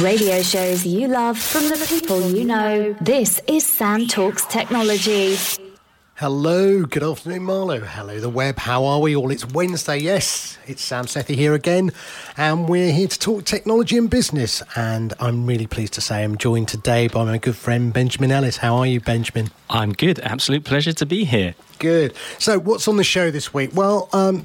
Radio shows you love from the people you know. This is Sam Talks Technology. Hello, good afternoon, Marlo. Hello, the web. How are we all? It's Wednesday, yes. It's Sam Sethi here again, and we're here to talk technology and business. And I'm really pleased to say I'm joined today by my good friend Benjamin Ellis. How are you, Benjamin? I'm good. Absolute pleasure to be here. Good. So, what's on the show this week? Well, um,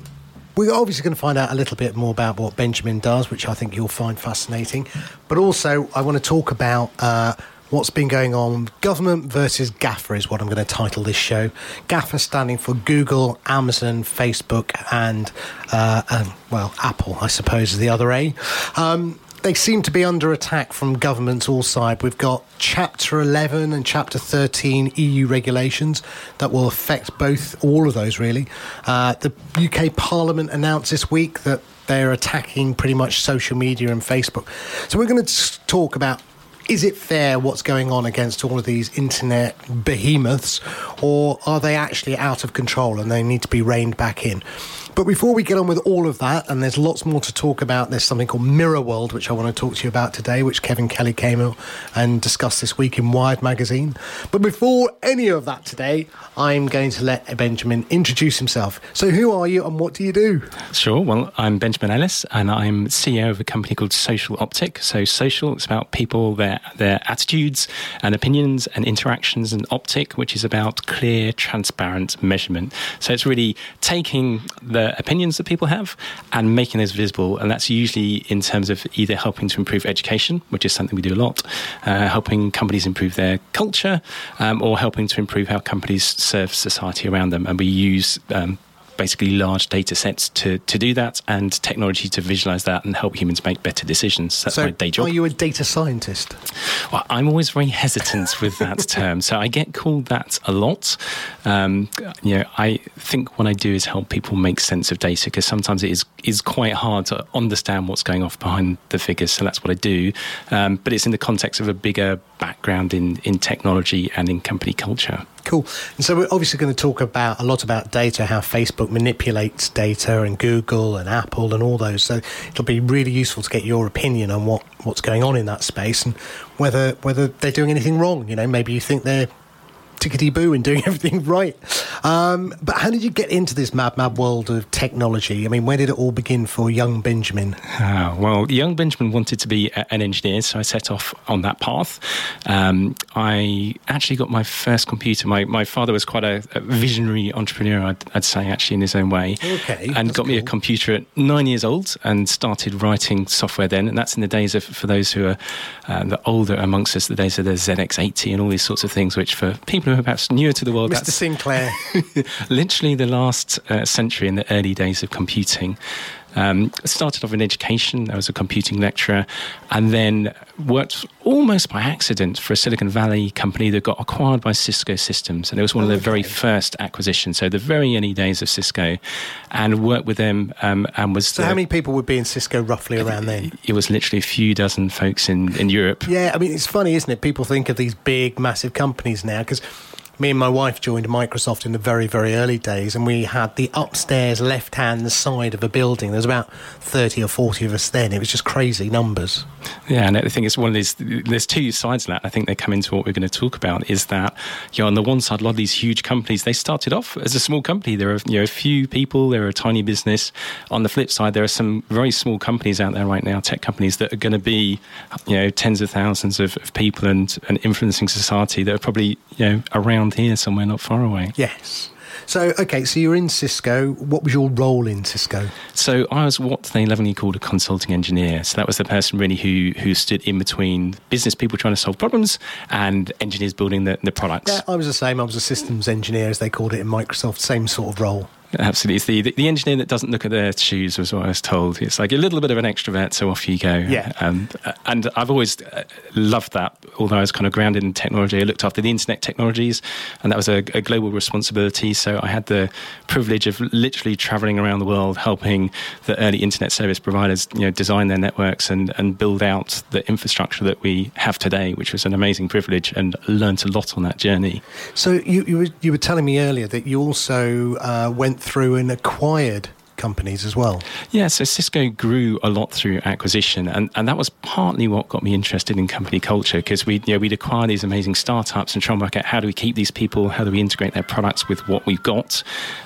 we're obviously going to find out a little bit more about what Benjamin does, which I think you'll find fascinating. But also, I want to talk about uh, what's been going on. Government versus GAFA is what I'm going to title this show. GAFA standing for Google, Amazon, Facebook, and, uh, and well, Apple, I suppose, is the other A. Um, they seem to be under attack from governments all side. We've got Chapter 11 and Chapter 13 EU regulations that will affect both, all of those really. Uh, the UK Parliament announced this week that they're attacking pretty much social media and Facebook. So we're going to talk about is it fair what's going on against all of these internet behemoths, or are they actually out of control and they need to be reined back in? But before we get on with all of that, and there's lots more to talk about, there's something called Mirror World, which I want to talk to you about today, which Kevin Kelly came out and discussed this week in Wired magazine. But before any of that today, I'm going to let Benjamin introduce himself. So, who are you and what do you do? Sure. Well, I'm Benjamin Ellis, and I'm CEO of a company called Social Optic. So, social, it's about people, their, their attitudes and opinions and interactions, and optic, which is about clear, transparent measurement. So, it's really taking the the opinions that people have and making those visible. And that's usually in terms of either helping to improve education, which is something we do a lot, uh, helping companies improve their culture, um, or helping to improve how companies serve society around them. And we use um, basically large data sets to, to do that and technology to visualize that and help humans make better decisions. That's so my day job. Are you a data scientist? Well, I'm always very hesitant with that term. So I get called that a lot. Um, you know, I think what I do is help people make sense of data because sometimes it is, is quite hard to understand what's going off behind the figures. So that's what I do. Um, but it's in the context of a bigger background in, in technology and in company culture. Cool. And so we're obviously going to talk about a lot about data, how Facebook manipulates data, and Google and Apple and all those. So it'll be really useful to get your opinion on what, what's going on in that space and whether whether they're doing anything wrong. You know, maybe you think they're tickety boo and doing everything right. Um, but how did you get into this mad, mad world of technology? I mean, where did it all begin for young Benjamin? Uh, well, young Benjamin wanted to be an engineer, so I set off on that path. Um, I actually got my first computer. My, my father was quite a, a visionary entrepreneur, I'd, I'd, say, actually, in his own way. Okay. And got cool. me a computer at nine years old and started writing software then. And that's in the days of, for those who are uh, the older amongst us, the days of the ZX80 and all these sorts of things, which for people perhaps newer to the world. Mr. Sinclair. literally the last uh, century in the early days of computing. Um, started off in education. I was a computing lecturer, and then worked almost by accident for a Silicon Valley company that got acquired by Cisco Systems, and it was one of the very first acquisitions. So the very early days of Cisco, and worked with them. Um, and was so the, how many people would be in Cisco roughly around then? It was literally a few dozen folks in in Europe. Yeah, I mean it's funny, isn't it? People think of these big, massive companies now because me and my wife joined Microsoft in the very, very early days, and we had the upstairs left hand side of a building. There was about 30 or 40 of us then. It was just crazy numbers. Yeah, and I think it's one of these, there's two sides of that. I think they come into what we're going to talk about is that, you know, on the one side, a lot of these huge companies, they started off as a small company. There are, you know, a few people, they're a tiny business. On the flip side, there are some very small companies out there right now, tech companies, that are going to be, you know, tens of thousands of, of people and, and influencing society that are probably, you know, around here somewhere not far away. Yes. So, okay, so you're in Cisco. What was your role in Cisco? So I was what they lovingly called a consulting engineer. So that was the person really who who stood in between business people trying to solve problems and engineers building the, the products. Yeah, I was the same. I was a systems engineer, as they called it in Microsoft. Same sort of role. Absolutely. It's the, the, engineer that doesn't look at their shoes, was what I was told. It's like a little bit of an extrovert, so off you go. Yeah. Um, and I've always uh, loved that, although I was kind of grounded in technology. I looked after the internet technologies, and that was a, a global responsibility. So I had the privilege of literally traveling around the world helping the early internet service providers you know, design their networks and, and build out the infrastructure that we have today, which was an amazing privilege and learned a lot on that journey. So you, you, were, you were telling me earlier that you also uh, went through and acquired companies as well. Yeah, so Cisco grew a lot through acquisition, and, and that was partly what got me interested in company culture because we you know, we'd acquire these amazing startups and try and work out how do we keep these people, how do we integrate their products with what we've got,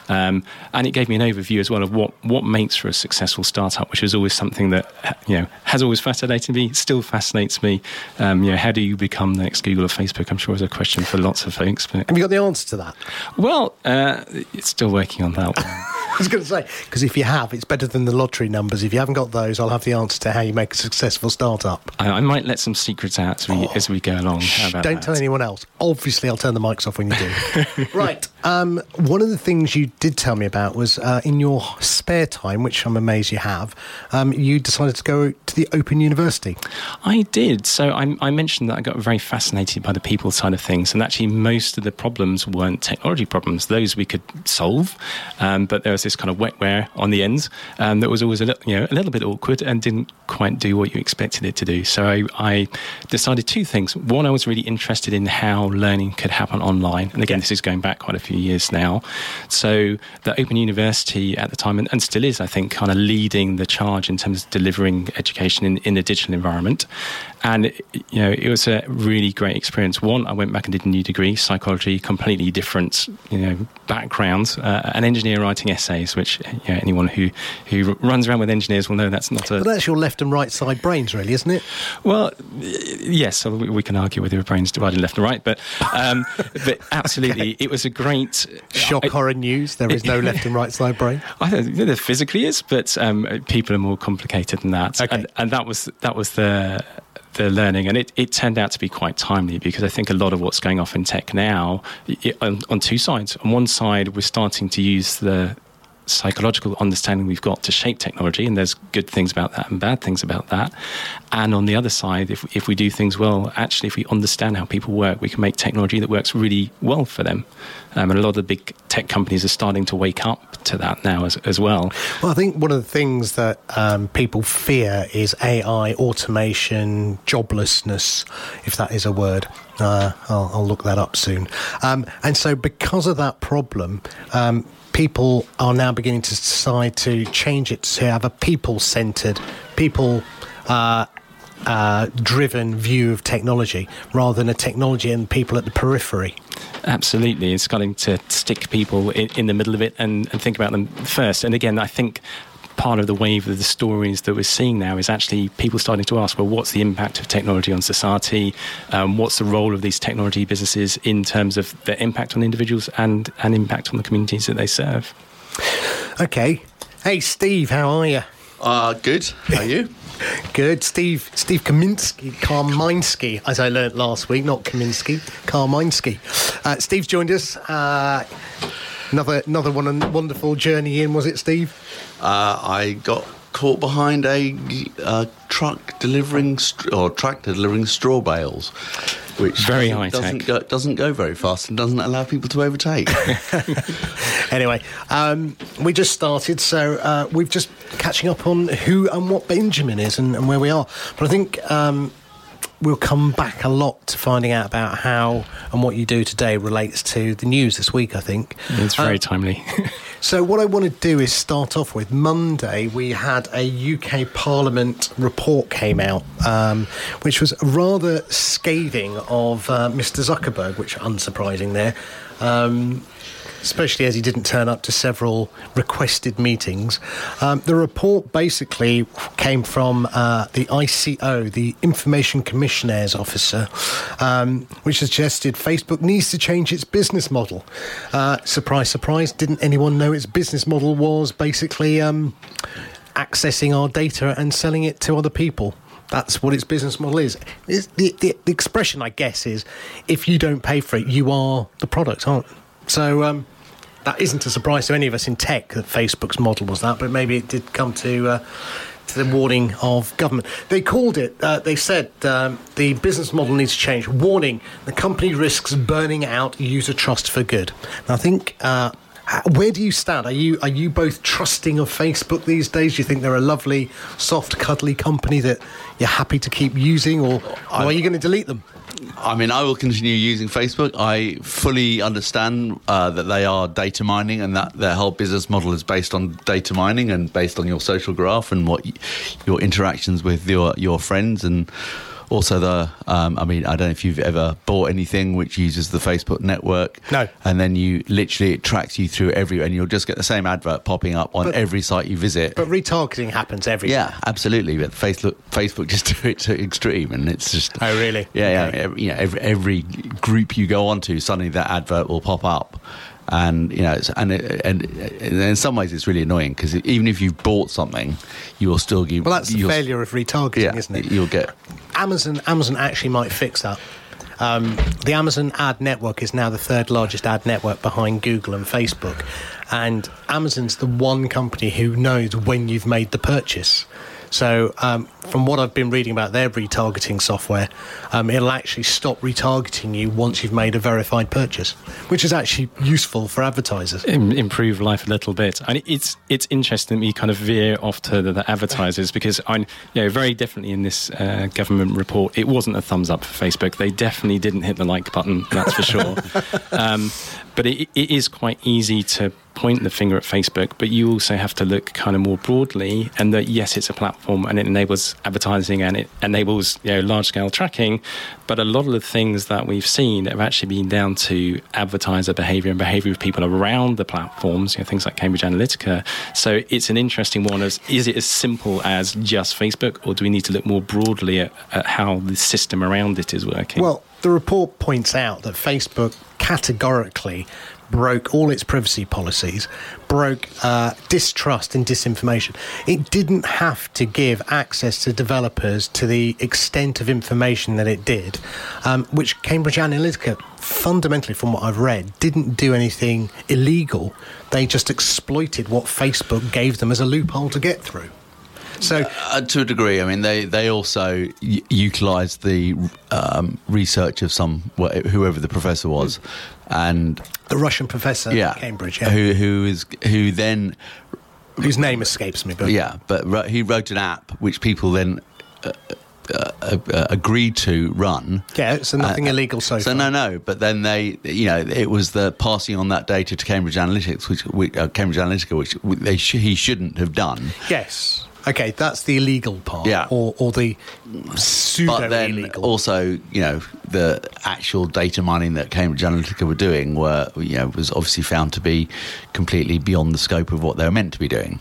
um, and it gave me an overview as well of what what makes for a successful startup, which was always something that you know has always fascinated me, still fascinates me. Um, you know, how do you become the next Google or Facebook? I'm sure is a question for lots of folks. But have you got the answer to that? Well, uh, it's still working on that one. I was going to say, because if you have, it's better than the lottery numbers. If you haven't got those, I'll have the answer to how you make a successful startup. I, I might let some secrets out as we, oh, as we go along. Shh, don't that? tell anyone else. Obviously, I'll turn the mics off when you do. right. Um, one of the things you did tell me about was uh, in your spare time, which I'm amazed you have, um, you decided to go to the Open University. I did. So I, I mentioned that I got very fascinated by the people side of things, and actually, most of the problems weren't technology problems. Those we could solve, um, but there was this kind of wetware on the ends um, that was always a little, you know, a little bit awkward and didn't quite do what you expected it to do. So I, I, decided two things. One, I was really interested in how learning could happen online, and again, this is going back quite a few years now. So the Open University at the time, and, and still is, I think, kind of leading the charge in terms of delivering education in, in a digital environment. And you know, it was a really great experience. One, I went back and did a new degree, psychology, completely different, you know, background. Uh, an engineer writing essays, which you know, anyone who who runs around with engineers will know that's not a. But that's your left and right side brains, really, isn't it? Well, yes. So we, we can argue whether your brains divided left and right, but um, but absolutely, okay. it was a great shock horror news. There is no left and right side brain. I think there physically is, but um, people are more complicated than that. Okay. And, and that was that was the the learning, and it, it turned out to be quite timely because I think a lot of what's going off in tech now, it, on, on two sides. On one side, we're starting to use the psychological understanding we've got to shape technology, and there's good things about that and bad things about that. And on the other side, if, if we do things well, actually, if we understand how people work, we can make technology that works really well for them. Um, and a lot of the big tech companies are starting to wake up to that now as, as well. Well, I think one of the things that um, people fear is AI, automation, joblessness, if that is a word. Uh, I'll, I'll, look that up soon. Um, and so, because of that problem, um, people are now beginning to decide to change it to have a people centered, people uh, uh, driven view of technology rather than a technology and people at the periphery. Absolutely. It's starting to stick people in, in the middle of it and, and think about them first. And again, I think part of the wave of the stories that we're seeing now is actually people starting to ask, well, what's the impact of technology on society? Um, what's the role of these technology businesses in terms of their impact on individuals and an impact on the communities that they serve? Okay. Hey, Steve, how are you? Uh, good. How are you? Good, Steve. Steve Kaminsky, Karminsky, as I learnt last week, not Kaminsky, Karminsky. Uh, Steve's joined us. Uh, Another another one wonderful journey in, was it, Steve? Uh, I got caught behind a uh, truck delivering st- or tractor delivering straw bales, which very high doesn't tech. Go, doesn't go very fast and doesn't allow people to overtake. anyway, um, we just started, so uh, we're just catching up on who and what Benjamin is and, and where we are. But I think. Um, we'll come back a lot to finding out about how and what you do today relates to the news this week, I think. It's very uh, timely. so, what I want to do is start off with Monday, we had a UK Parliament report came out, um, which was rather scathing of uh, Mr. Zuckerberg, which unsurprising there. Um, especially as he didn't turn up to several requested meetings. Um, the report basically came from uh, the ICO, the Information Commissioner's officer, um, which suggested Facebook needs to change its business model. Uh, surprise, surprise, didn't anyone know its business model was basically um, accessing our data and selling it to other people? That's what its business model is. The, the, the, expression, I guess, is if you don't pay for it, you are the product, aren't you? So, um, that isn't a surprise to any of us in tech that Facebook's model was that, but maybe it did come to. Uh, to the warning of government. They called it, uh, they said um, the business model needs to change. Warning, the company risks burning out user trust for good. And I think. Uh, where do you stand? Are you are you both trusting of Facebook these days? Do you think they're a lovely, soft, cuddly company that you're happy to keep using, or, or are you going to delete them? I mean, I will continue using Facebook. I fully understand uh, that they are data mining and that their whole business model is based on data mining and based on your social graph and what y- your interactions with your, your friends and also the um, i mean i don't know if you've ever bought anything which uses the facebook network. No. and then you literally it tracks you through every and you'll just get the same advert popping up on But- every site you visit. But retargeting happens every yeah absolutely. But facebook facebook just do it to extreme and it's just Oh, really? yeah yeah. Every, you know every, every group you go onto suddenly that advert will pop up and you know it's, and, it, and in some ways it's really annoying because even if you've bought something you will still give Well, that's the failure of retargeting, yeah isn't it? you'll get Amazon Amazon actually might fix that. Um, the Amazon ad network is now the third largest ad network behind Google and Facebook, and Amazon's the one company who knows when you've made the purchase. So, um, from what I've been reading about their retargeting software, um, it'll actually stop retargeting you once you've made a verified purchase, which is actually useful for advertisers. Im- improve life a little bit. And it's it's interesting that we kind of veer off to the, the advertisers because I, you know, very definitely in this uh, government report, it wasn't a thumbs up for Facebook. They definitely didn't hit the like button. That's for sure. um, but it, it is quite easy to point the finger at Facebook, but you also have to look kind of more broadly. And that yes, it's a platform and it enables advertising and it enables you know large scale tracking. But a lot of the things that we've seen have actually been down to advertiser behaviour and behaviour of people around the platforms. You know, things like Cambridge Analytica. So it's an interesting one. As is it as simple as just Facebook, or do we need to look more broadly at, at how the system around it is working? Well, the report points out that Facebook categorically broke all its privacy policies, broke uh, distrust and disinformation. It didn't have to give access to developers to the extent of information that it did, um, which Cambridge Analytica, fundamentally, from what I've read, didn't do anything illegal. They just exploited what Facebook gave them as a loophole to get through. So, Uh, to a degree, I mean, they they also utilised the um, research of some whoever the professor was, and the Russian professor yeah, at Cambridge, yeah, who who is who then whose name escapes me, but yeah, but he wrote an app which people then. Uh, uh, uh, uh, agreed to run. Yeah, so nothing illegal so So far. no, no. But then they, you know, it was the passing on that data to Cambridge Analytics, which, which uh, Cambridge Analytica, which they sh- he shouldn't have done. Yes. Okay, that's the illegal part. Yeah. Or, or the pseudo but then illegal. also, you know, the actual data mining that Cambridge Analytica were doing were, you know, was obviously found to be completely beyond the scope of what they were meant to be doing.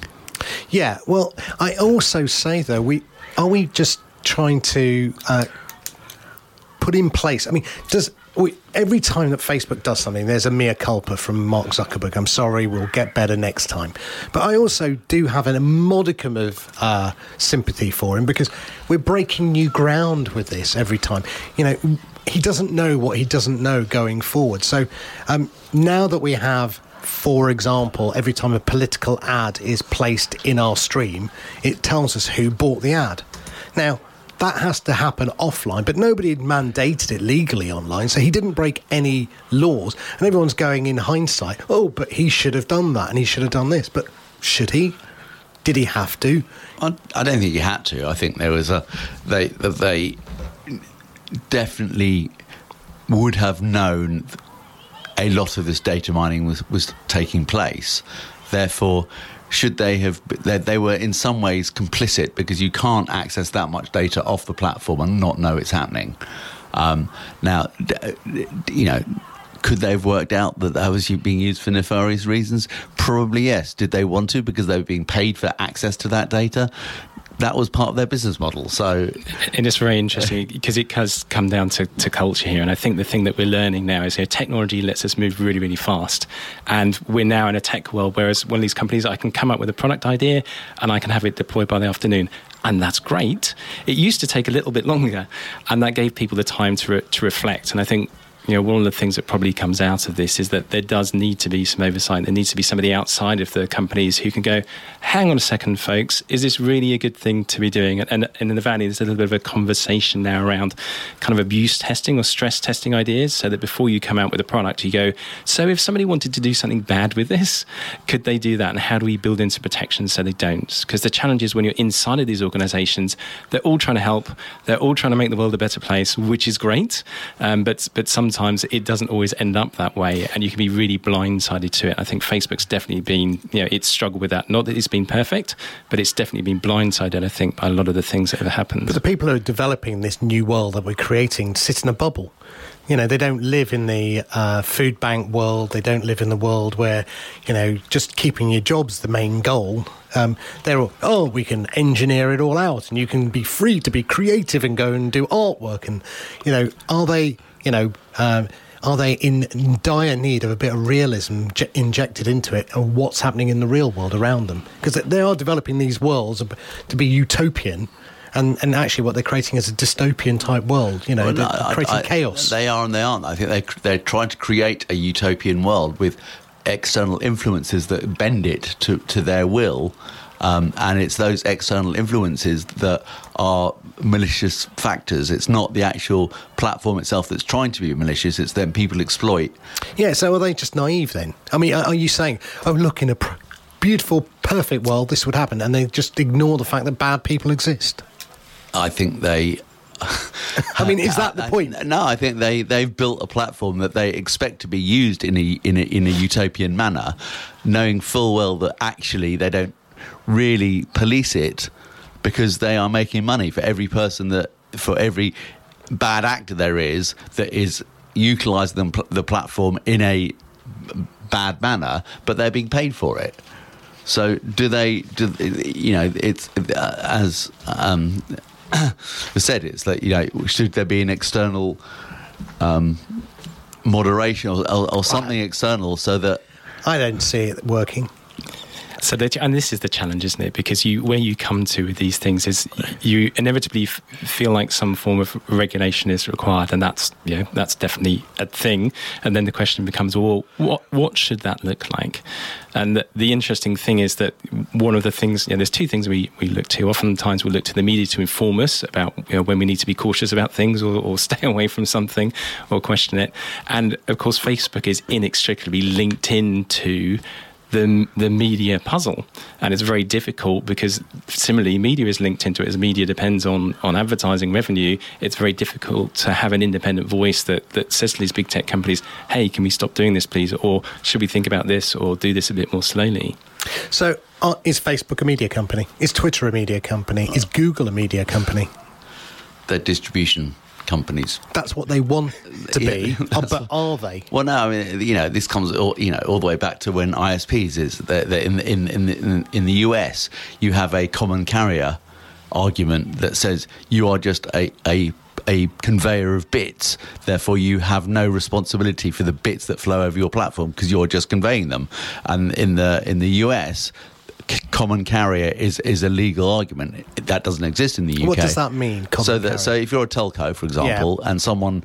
yeah. Well, I also say though, we are we just trying to uh, put in place? I mean, does every time that Facebook does something, there's a mea culpa from Mark Zuckerberg. I'm sorry, we'll get better next time. But I also do have a modicum of uh, sympathy for him because we're breaking new ground with this every time. You know, he doesn't know what he doesn't know going forward. So um, now that we have for example, every time a political ad is placed in our stream, it tells us who bought the ad. Now, that has to happen offline, but nobody had mandated it legally online, so he didn't break any laws. And everyone's going in hindsight, oh, but he should have done that and he should have done this. But should he? Did he have to? I, I don't think you had to. I think there was a they they definitely would have known a lot of this data mining was was taking place. Therefore, should they have they, they were in some ways complicit because you can't access that much data off the platform and not know it's happening. Um, now, you know. Could they have worked out that that was being used for nefarious reasons? Probably yes. Did they want to because they were being paid for access to that data? That was part of their business model. So And it's very interesting because it has come down to, to culture here. And I think the thing that we're learning now is you know, technology lets us move really, really fast. And we're now in a tech world, whereas one of these companies, I can come up with a product idea and I can have it deployed by the afternoon. And that's great. It used to take a little bit longer, and that gave people the time to, re- to reflect. And I think you know, one of the things that probably comes out of this is that there does need to be some oversight. There needs to be somebody outside of the companies who can go, hang on a second, folks, is this really a good thing to be doing? And, and, in the Valley, there's a little bit of a conversation now around kind of abuse testing or stress testing ideas so that before you come out with a product, you go, so if somebody wanted to do something bad with this, could they do that? And how do we build in some protections so they don't? Because the challenge is when you're inside of these organizations, they're all trying to help, they're all trying to make the world a better place, which is great. Um, but, but sometimes it doesn't always end up that way, and you can be really blindsided to it. I think Facebook's definitely been, you know, it's struggled with that. Not that it's been perfect, but it's definitely been blindsided, I think, by a lot of the things that have happened. But the people who are developing this new world that we're creating sit in a bubble. You know, they don't live in the uh, food bank world. They don't live in the world where, you know, just keeping your job's the main goal. Um, they're all, oh, we can engineer it all out and you can be free to be creative and go and do artwork. And, you know, are they, you know, um, are they in dire need of a bit of realism j- injected into it of what's happening in the real world around them? Because they are developing these worlds to be utopian. And, and actually, what they're creating is a dystopian type world. You know, well, no, creating I, I, chaos. They are and they aren't. I think they they're trying to create a utopian world with external influences that bend it to, to their will. Um, and it's those external influences that are malicious factors. It's not the actual platform itself that's trying to be malicious. It's then people exploit. Yeah. So are they just naive then? I mean, are you saying, oh, look, in a pr- beautiful, perfect world, this would happen, and they just ignore the fact that bad people exist? I think they I mean, is that the point? No, I think they they've built a platform that they expect to be used in a in a, in a utopian manner, knowing full well that actually they don't really police it because they are making money for every person that for every bad actor there is that is utilizing the, the platform in a bad manner, but they're being paid for it. So do they? Do you know? It's uh, as um, said, it's that you know, should there be an external um, moderation or, or, or something external so that I don't see it working. So, and this is the challenge, isn't it? Because you, where you come to with these things is you inevitably f- feel like some form of regulation is required, and that's know that's definitely a thing. And then the question becomes, well, what what should that look like? And the, the interesting thing is that one of the things, you know, there's two things we, we look to. Oftentimes, we look to the media to inform us about you know, when we need to be cautious about things or, or stay away from something or question it. And of course, Facebook is inextricably linked into the the media puzzle, and it's very difficult because similarly, media is linked into it. As media depends on on advertising revenue, it's very difficult to have an independent voice that that says to these big tech companies, "Hey, can we stop doing this, please?" or "Should we think about this?" or "Do this a bit more slowly." So, uh, is Facebook a media company? Is Twitter a media company? Is Google a media company? Their distribution companies. That's what they want to be, yeah, oh, but are they? Well, no. I mean, you know, this comes all, you know all the way back to when ISPs is that in, in in the, in the US you have a common carrier argument that says you are just a a a conveyor of bits. Therefore, you have no responsibility for the bits that flow over your platform because you're just conveying them. And in the in the US, common carrier is, is a legal argument. That doesn't exist in the UK. What does that mean? so, that, so if you're a telco, for example, yeah. and someone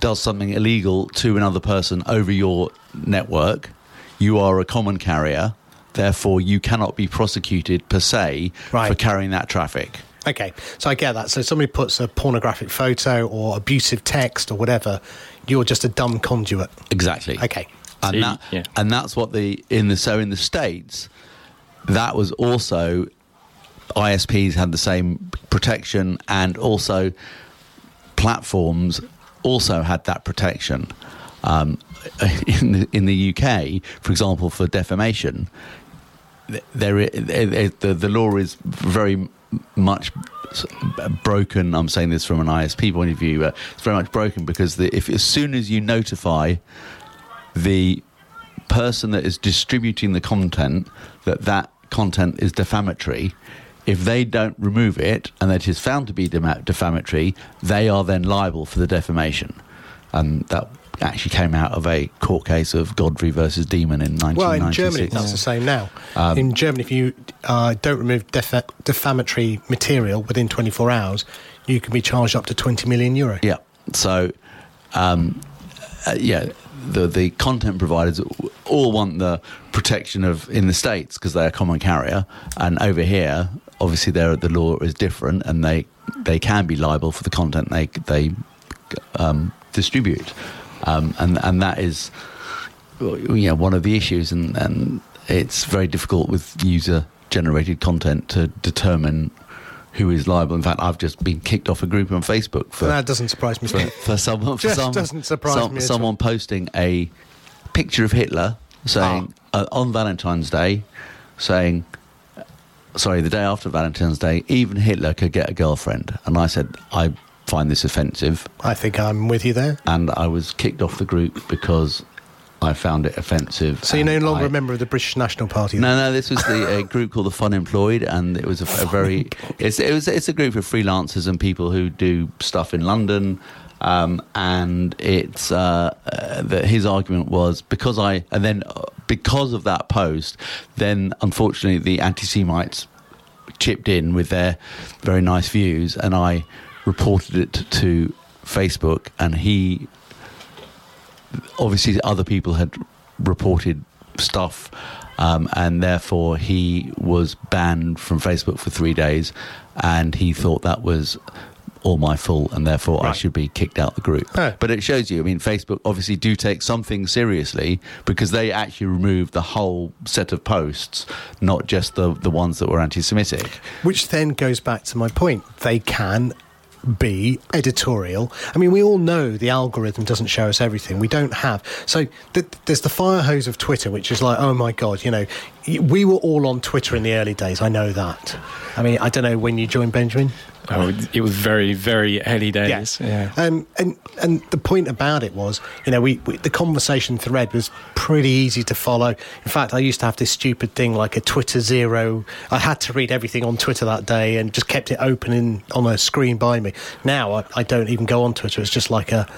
does something illegal to another person over your network, you are a common carrier. Therefore, you cannot be prosecuted per se right. for carrying that traffic. Okay, so I get that. So somebody puts a pornographic photo or abusive text or whatever, you're just a dumb conduit. Exactly. Okay. And, that, yeah. and that's what the in the so in the states that was also ISPs had the same protection, and also platforms also had that protection. Um, in the in the UK, for example, for defamation, there, there the the law is very much broken. I'm saying this from an ISP point of view. but it's very much broken because the, if as soon as you notify the person that is distributing the content that that content is defamatory, if they don't remove it and that is found to be defamatory, they are then liable for the defamation. And that actually came out of a court case of Godfrey versus Demon in 1996. Well, in Germany, that's the same now. Um, in Germany, if you uh, don't remove def- defamatory material within 24 hours, you can be charged up to 20 million euro. Yeah. So, um, uh, yeah, the the content providers all want the protection of in the states because they're a common carrier, and over here, obviously, there the law is different, and they they can be liable for the content they they um, distribute, um, and and that is know one of the issues, and and it's very difficult with user generated content to determine who is liable. In fact, I've just been kicked off a group on Facebook for that doesn't surprise me. for, for someone for Just some, doesn't surprise some- me someone posting a picture of Hitler saying Ah. uh, on Valentine's Day, saying. Sorry, the day after Valentine's Day, even Hitler could get a girlfriend. And I said, I find this offensive. I think I'm with you there. And I was kicked off the group because I found it offensive. So you're no longer I- a member of the British National Party. no, no. This was the a group called the Fun Employed, and it was a, a very. It's, it was. It's a group of freelancers and people who do stuff in London. Um, and it's uh, uh, that his argument was because I and then uh, because of that post, then unfortunately the anti-Semites chipped in with their very nice views, and I reported it to Facebook, and he obviously other people had reported stuff um, and therefore he was banned from Facebook for three days and he thought that was all my fault and therefore I should be kicked out the group. Oh. But it shows you, I mean, Facebook obviously do take something seriously because they actually removed the whole set of posts, not just the, the ones that were anti-Semitic. Which then goes back to my point. They can be editorial. I mean, we all know the algorithm doesn't show us everything. We don't have. So th- there's the fire hose of Twitter, which is like, oh my God, you know, we were all on Twitter in the early days. I know that. I mean, I don't know when you joined Benjamin. Oh, it was very, very early days. Yeah. Um, and and the point about it was, you know, we, we the conversation thread was pretty easy to follow. In fact, I used to have this stupid thing like a Twitter zero. I had to read everything on Twitter that day and just kept it open in, on a screen by me. Now I, I don't even go on Twitter. It's just like a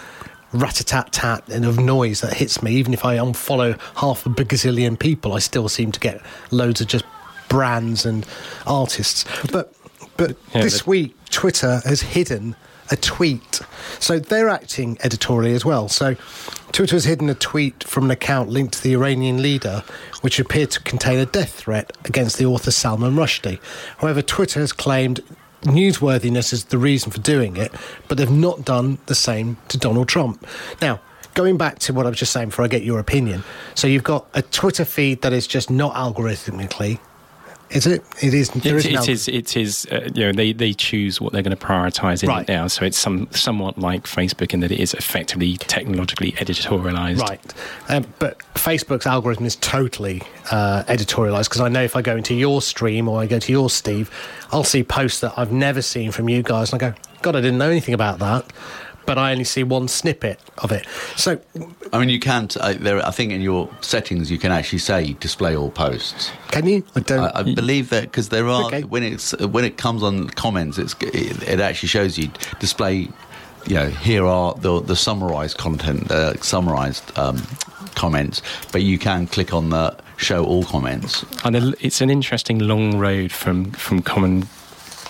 rat-a-tat-tat and of noise that hits me. Even if I unfollow half a gazillion people, I still seem to get loads of just brands and artists. But but Yeah, this but- week, Twitter has hidden a tweet. So they're acting editorially as well. So Twitter has hidden a tweet from an account linked to the Iranian leader, which appeared to contain a death threat against the author Salman Rushdie. However, Twitter has claimed newsworthiness is the reason for doing it, but they've not done the same to Donald Trump. Now, going back to what I was just saying before I get your opinion. So you've got a Twitter feed that is just not algorithmically. Is it? It is. There It, is an it is. It is. Uh, you know, they, they choose what they're going to prioritise in Right. it now. So it's some somewhat like Facebook in that it is effectively technologically editorialised. Right. Um, but Facebook's algorithm is totally uh, editorialized because I know if I go into your stream or I go to your Steve, I'll see posts that I've never seen from you guys and I go, God, I didn't know anything about that. But I only see one snippet of it. So, I mean, you can. T- uh, there, I think in your settings you can actually say display all posts. can you? I don't. I, I believe that because there are Okay. when it's when it comes on comments, it's it, it actually shows you display. You know, here are the the summarized content, uh, summarized um, comments, but you can click on the show all comments. And it's an interesting long road from from common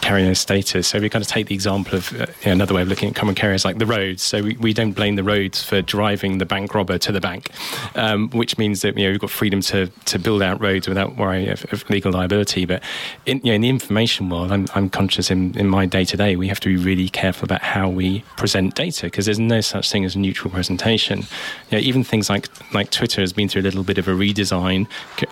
carrier status. So we kind of take the example of uh, another way of looking at common carriers like the roads. So we, we don't blame the roads for driving the bank robber to the bank, um, which means that you know we've got freedom to, to build out roads without worry of, of legal liability. But in, you know, in the information world, I'm, I'm conscious in, in my day to day, we have to be really careful about how we present data because there's no such thing as neutral presentation. You know, even things like like Twitter has been through a little bit of a redesign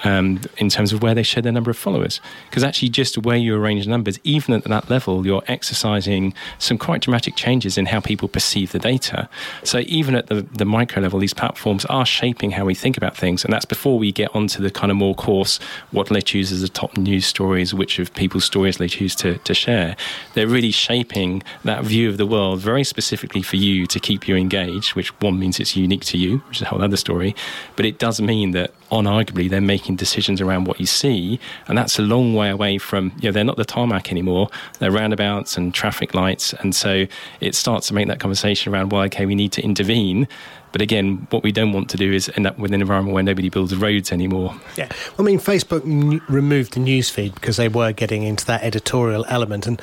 um, in terms of where they show their number of followers. Because actually, just where you arrange numbers, even at that level, you're exercising some quite dramatic changes in how people perceive the data. So even at the, the micro level, these platforms are shaping how we think about things, and that's before we get onto the kind of more coarse what they choose as the top news stories, which of people's stories they choose to, to share. They're really shaping that view of the world very specifically for you to keep you engaged, which one means it's unique to you, which is a whole other story. But it does mean that unarguably they're making decisions around what you see, and that's a long way away from, you know, they're not the tarmac anymore, they're roundabouts and traffic lights. And so it starts to make that conversation around, well, okay, we need to intervene. But again, what we don't want to do is end up with an environment where nobody builds roads anymore. Yeah, I mean, Facebook n- removed the news feed because they were getting into that editorial element, and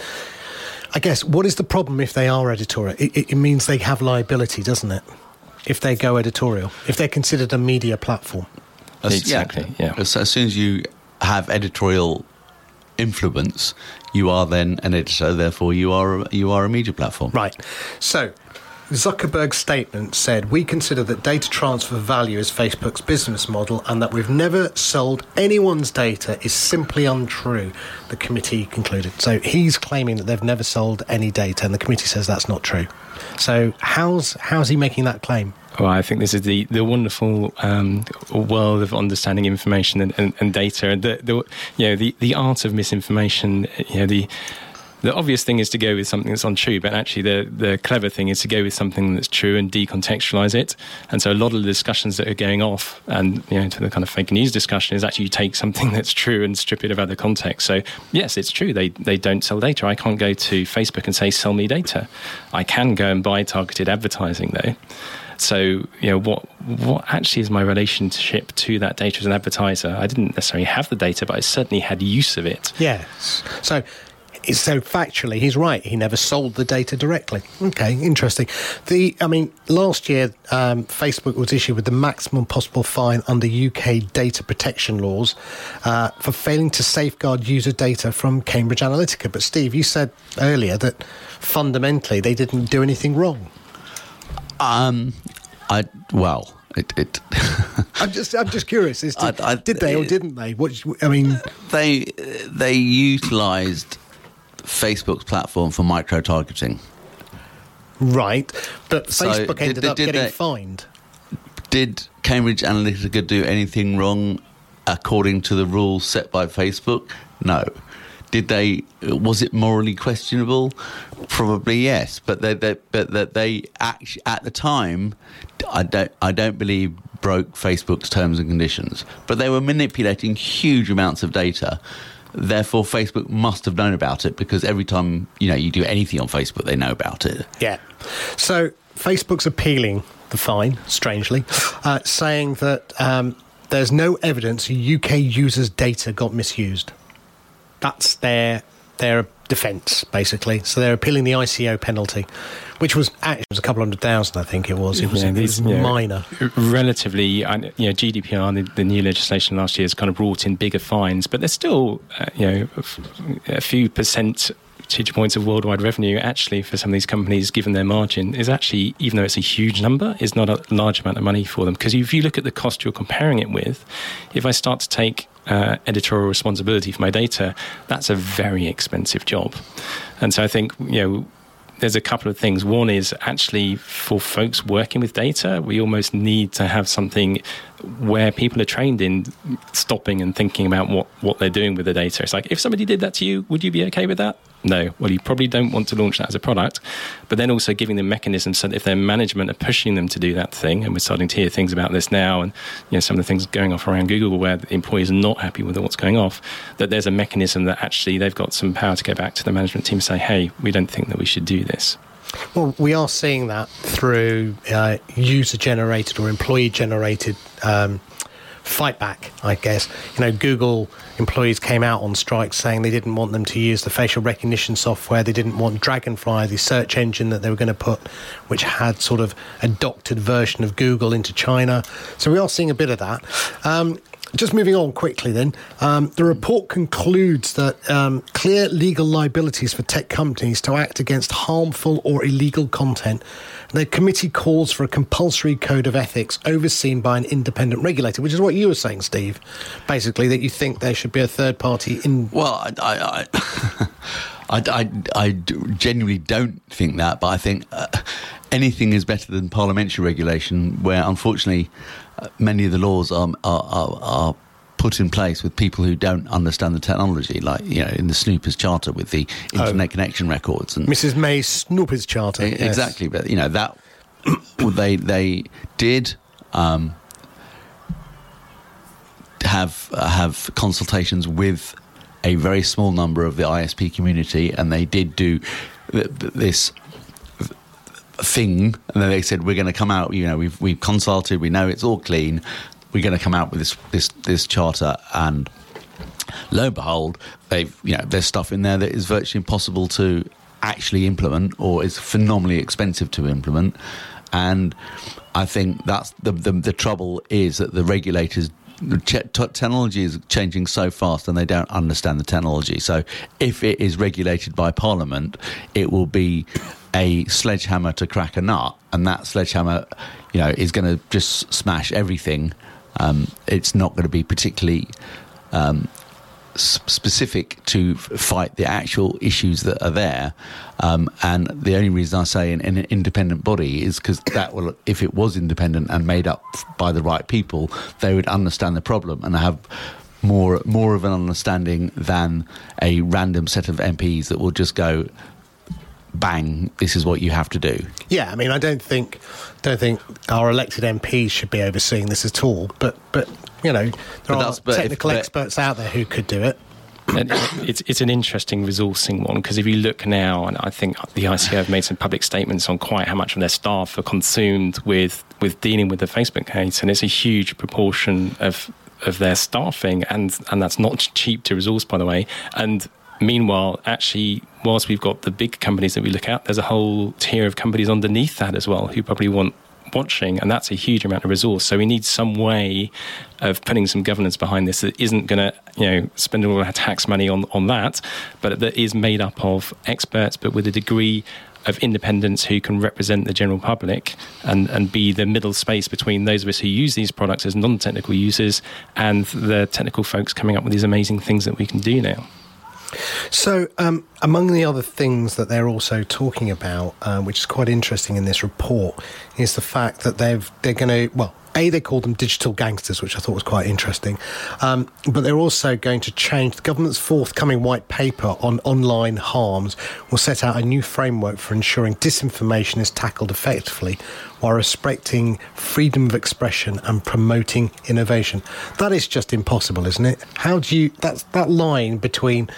I guess what is the problem if they are editorial? It, it, it means they have liability, doesn't it? if they go editorial, if they're considered a media platform. As- Exactly, yeah. As, as soon as you have editorial influence, you are then an editor. Therefore, you are you are a media platform. Right. So, Zuckerberg's statement said, We consider that data transfer value is Facebook's business model and that we've never sold anyone's data is simply untrue, the committee concluded. So, he's claiming that they've never sold any data, and the committee says that's not true. So, how's, how's he making that claim? Well, I think this is the, the wonderful um, world of understanding information and, and, and data, and the, the you know the, the art of misinformation. You know the the obvious thing is to go with something that's untrue, but actually the the clever thing is to go with something that's true and decontextualize it. And so a lot of the discussions that are going off, and you know, to the kind of fake news discussion, is actually you take something that's true and strip it of other context. So yes, it's true they they don't sell data. I can't go to Facebook and say sell me data. I can go and buy targeted advertising though. So, you know, what what actually is my relationship to that data as an advertiser? I didn't necessarily have the data, but I certainly had use of it. Yes. So, so factually, he's right. He never sold the data directly. Okay, interesting. The, I mean, last year, um, Facebook was issued with the maximum possible fine under UK data protection laws uh, for failing to safeguard user data from Cambridge Analytica. But Steve, you said earlier that fundamentally they didn't do anything wrong. Um, I well, it, it I'm just, I'm just curious. Is, did, I- I- did they or didn't they? What, I mean, they they utilised Facebook's platform for micro targeting. right? But So Facebook did- ended did- up did getting they- fined. Did Cambridge Analytica do anything wrong according to the rules set by Facebook? No. Did they? Was it morally questionable? Probably yes. But they, they but that they actually at the time, I don't I don't believe broke Facebook's terms and conditions. But they were manipulating huge amounts of data. Therefore, Facebook must have known about it because every time you know you do anything on Facebook, they know about it. Yeah. So Facebook's appealing the fine, strangely, uh, saying that um, there's no evidence UK users' data got misused. That's their their defence, basically. So they're appealing the ICO penalty, which was actually was a couple hundred thousand, I think it was. It was, Yeah, it was yeah. minor. Relatively, uh, you know, GDPR, the, the new legislation last year has kind of brought in bigger fines, but there's still, uh, you know, a few percent percentage points of worldwide revenue actually for some of these companies, given their margin, is actually, even though it's a huge number, is not a large amount of money for them. Because if you look at the cost you're comparing it with, if I start to take uh, editorial responsibility for my data, that's a very expensive job. And so I think, you know, there's a couple of things. One is actually for folks working with data, we almost need to have something where people are trained in stopping and thinking about what, what they're doing with the data. It's like, if somebody did that to you, would you be okay with that? No. Well, you probably don't want to launch that as a product, but then also giving them mechanisms so that if their management are pushing them to do that thing, and we're starting to hear things about this now, and you know some of the things going off around Google where the employees are not happy with what's going off, that there's a mechanism that actually they've got some power to go back to the management team and say, hey, we don't think that we should do this. Well, we are seeing that through uh, user generated or employee generated um, fight back, I guess. You know, Google employees came out on strike saying they didn't want them to use the facial recognition software. They didn't want Dragonfly, the search engine that they were going to put, which had sort of a doctored version of Google into China. So we are seeing a bit of that. Um, just moving on quickly, then. Um, the report concludes that um, clear legal liabilities for tech companies to act against harmful or illegal content. The committee calls for a compulsory code of ethics overseen by an independent regulator, which is what you were saying, Steve. Basically, that you think there should be a third party in. Well, I, I, I, I, I, I genuinely don't think that, but I think uh, anything is better than parliamentary regulation, where unfortunately many of the laws are, are, are, are put in place with people who don't understand the technology, like you know in the Snoopers Charter with the internet connection records and Mrs. May's Snoopers Charter. Yes. Exactly, but you know that they they did um, have uh, have consultations with a very small number of the ISP community, and they did do th- th- this thing, and then they said we're going to come out. You know, we've we've consulted, we know it's all clean. We're going to come out with this this this charter and lo and behold, they've you know there's stuff in there that is virtually impossible to actually implement or is phenomenally expensive to implement. And I think that's the, the, the trouble is that the regulators technology is changing so fast and they don't understand the technology. So if it is regulated by Parliament, it will be a sledgehammer to crack a nut, and that sledgehammer, you know, is going to just smash everything. Um, it's not going to be particularly um, specific to fight the actual issues that are there. Um, and the only reason I say an, an independent body is because that will, if it was independent and made up by the right people, they would understand the problem and have more more of an understanding than a random set of MPs that will just go bang this is what you have to do yeah i mean i don't think don't think our elected mps should be overseeing this at all but but you know, there but are technical if, experts out there who could do it. And it's it's an interesting resourcing one because if you look now, and I think the ICO have made some public statements on quite how much of their staff are consumed with with dealing with the Facebook case, and it's a huge proportion of of their staffing, and and that's not cheap to resource, by the way. And meanwhile, actually, whilst we've got the big companies that we look at, there's a whole tier of companies underneath that as well who probably want watching, and that's a huge amount of resource. So we need some way of putting some governance behind this that isn't going to, you know, spend all our tax money on on that, but that is made up of experts, but with a degree of independence who can represent the general public and, and be the middle space between those of us who use these products as non technical users and the technical folks coming up with these amazing things that we can do now. So, um, among the other things that they're also talking about, uh, which is quite interesting in this report, is the fact that they've they're going to well, a they call them digital gangsters, which I thought was quite interesting, um, but they're also going to change the government's forthcoming white paper on online harms will set out a new framework for ensuring disinformation is tackled effectively while respecting freedom of expression and promoting innovation. That is just impossible, isn't it? How do you that's that line between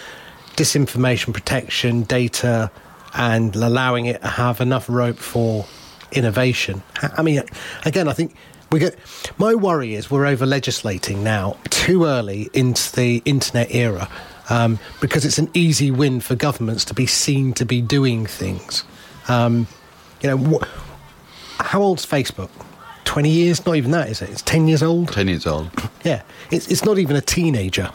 disinformation protection, data, and allowing it to have enough rope for innovation. I mean, again, I think we get. My worry is we're over legislating now too early into the internet era um, because it's an easy win for governments to be seen to be doing things. Um, you know, wh- how old's Facebook? 20 years? Not even that, is it? It's 10 years old? 10 years old. Yeah. It's, it's not even a teenager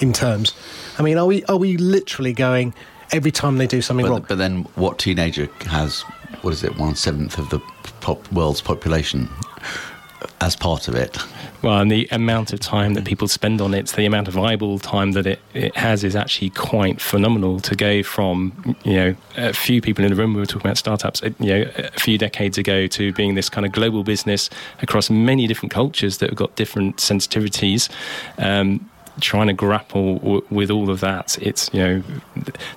in terms. I mean, are we are we literally going every time they do something but, wrong? But then, what teenager has what is it one seventh of the pop, world's population as part of it? Well, and the amount of time that people spend on it, the amount of eyeball time that it, it has is actually quite phenomenal to go from, you know, a few people in the room, we were talking about startups, you know, a few decades ago to being this kind of global business across many different cultures that have got different sensitivities. Um, trying to grapple w- with all of that, it's you know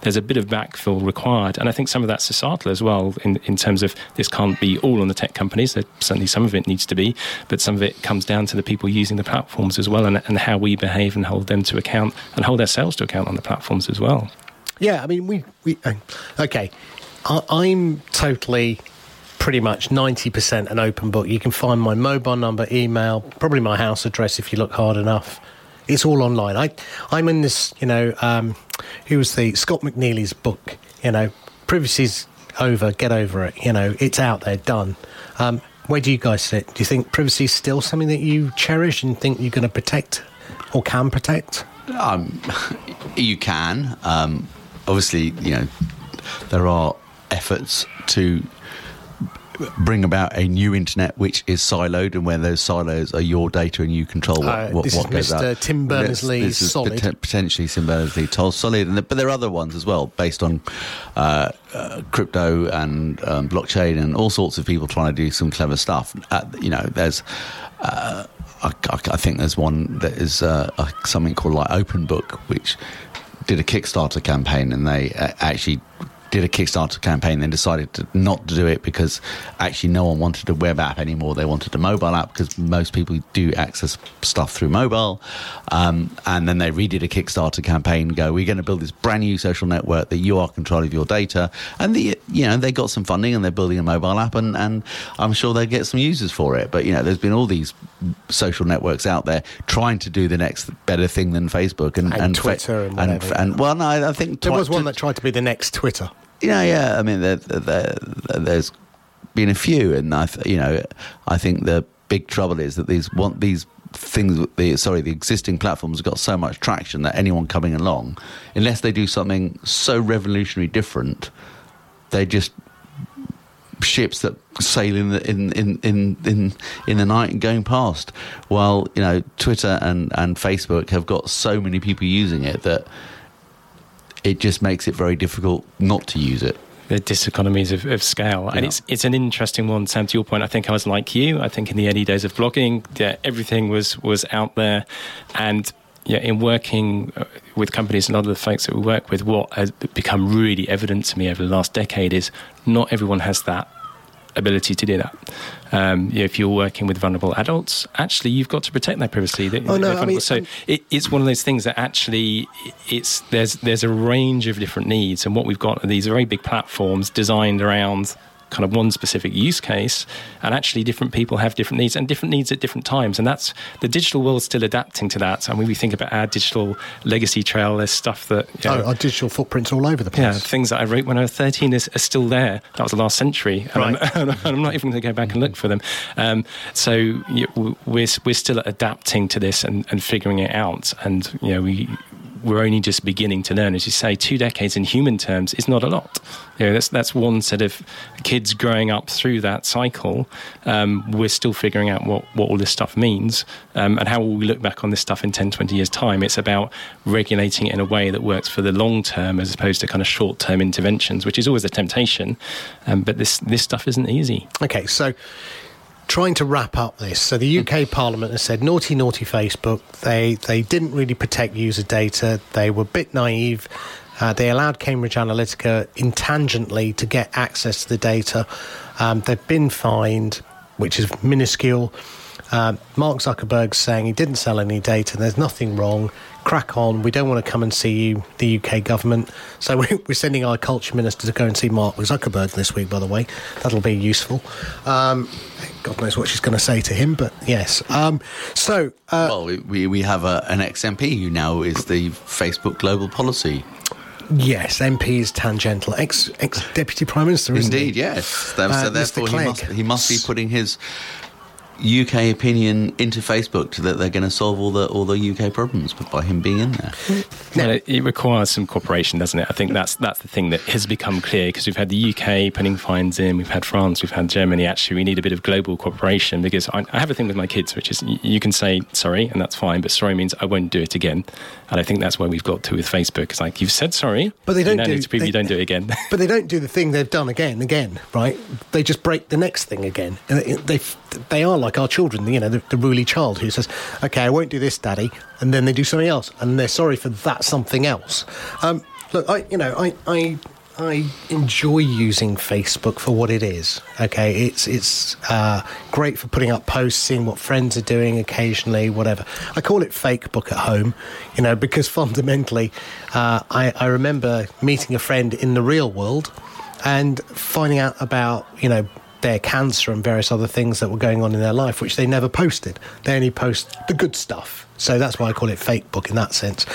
there's a bit of backfill required, and I think some of that's societal as well in in terms of this can't be all on the tech companies. Certainly, some of it needs to be, but some of it comes down to the people using the platforms as well, and, and how we behave and hold them to account, and hold ourselves to account on the platforms as well. Yeah, I mean, we we uh, okay. I, I'm totally pretty much 90% an open book. You can find my mobile number, email, probably my house address if you look hard enough. It's all online. I, I'm in this, you know, um, who was the Scott McNealy's book, you know, privacy's over, get over it. You know, it's out there, done. Um, where do you guys sit? Do you think privacy is still something that you cherish and think you're going to protect or can protect? Um, you can. Um, obviously, you know, there are efforts to bring about a new internet which is siloed and where those silos are your data and you control what, uh, what, this what is Mr. out. Tim Berners-Lee this, this solid. Pot- potentially Tim Berners-Lee solid, and the, but there are other ones as well based on uh, uh, crypto and um, blockchain and all sorts of people trying to do some clever stuff. Uh, you know, there's. Uh, I, I, think there's one that is uh, something called like Open Book, which did a Kickstarter campaign, and they actually did a Kickstarter campaign, then decided to not to do it because actually no one wanted a web app anymore. They wanted a mobile app because most people do access stuff through mobile. Um, and then they redid a Kickstarter campaign. Go, we're going to build this brand new social network that you are control of your data. And the you know they got some funding and they're building a mobile app, and, and I'm sure they'll get some users for it. But you know, there's been all these social networks out there trying to do the next better thing than Facebook and, and, and Twitter and, and, and, well, no, I think there was one that tried to be the next Twitter. Yeah, yeah. I mean, there, there, there's been a few, and I, you know, I think the big trouble is that these want these things. The sorry, the existing platforms have got so much traction that anyone coming along, unless they do something so revolutionary different, they just ships that sail in the in, in, in, in, in the night and going past. While you know Twitter and, and Facebook have got so many people using it that it just makes it very difficult not to use it. The diseconomies of, of scale, yeah. and it's it's an interesting one. Sam, to your point, I think I was like you. I think in the early days of blogging, yeah, everything was was out there, and yeah, in working uh, with companies and a lot of the folks that we work with, what has become really evident to me over the last decade is not everyone has that ability to do that. Um, you know, if you're working with vulnerable adults, actually, you've got to protect their privacy. Oh, no, I mean, so um, it, it's one of those things that actually it's there's there's a range of different needs, and what we've got are these very big platforms designed around kind of one specific use case, and actually different people have different needs and different needs at different times. And that's the digital world's still adapting to that. I mean, we think about our digital legacy trail. There's stuff that you know, oh, our digital footprints all over the place. Yeah, things that I wrote when I was 13 is, are still there. That was the last century, and, right. I'm, I'm, not even going to go back and look for them. Um, so you know, we're we're still adapting to this and, and figuring it out. And you know, we we're only just beginning to learn. As you say, two decades in human terms is not a lot. You know, that's that's one set of kids growing up through that cycle. Um, we're still figuring out what, what all this stuff means um, and how will we look back on this stuff in 10, 20 years' time. It's about regulating it in a way that works for the long term as opposed to kind of short term interventions, which is always a temptation. Um, but this this stuff isn't easy. Okay, so trying to wrap up this. So the UK Parliament has said naughty, naughty Facebook. They they didn't really protect user data. They were a bit naive. Uh, they allowed Cambridge Analytica intangently to get access to the data. Um, they've been fined, which is minuscule. Uh, Mark Zuckerberg's saying he didn't sell any data. There's nothing wrong crack on. We don't want to come and see you, the UK government. So we're sending our culture minister to go and see Mark Zuckerberg this week, by the way. That'll be useful. Um, God knows what she's going to say to him, but yes. Um, so. Uh, well, we, we have a, an ex MP who now is the Facebook global policy Yes, MP is tangential. Ex ex deputy prime minister, Indeed, he? yes. So, uh, so therefore, he must, he must be putting his UK opinion into Facebook to that they're going to solve all the all the UK problems by him being in there. Well, it, it, requires some cooperation, doesn't it? I think that's that's the thing that has become clear because we've had the UK putting fines in, we've had France, we've had Germany. Actually, we need a bit of global cooperation because I, I have a thing with my kids, which is you can say sorry and that's fine, but sorry means I won't do it again. And I think that's where we've got to with Facebook. It's like you've said sorry, but they don't do, need to prove they, you don't do it again. but they don't do the thing they've done again, again, right? They just break the next thing again. They they are like our children, you know, the, the ruly child who says, "Okay, I won't do this, Daddy," and then they do something else, and they're sorry for that something else. Um, look, I, you know, I, I, I enjoy using Facebook for what it is. Okay, it's it's uh, great for putting up posts, seeing what friends are doing occasionally, whatever. I call it fake book at home, you know, because fundamentally, uh, I, I remember meeting a friend in the real world and finding out about you know their cancer and various other things that were going on in their life, which they never posted. They only post the good stuff. So that's why I call it fake book in that sense.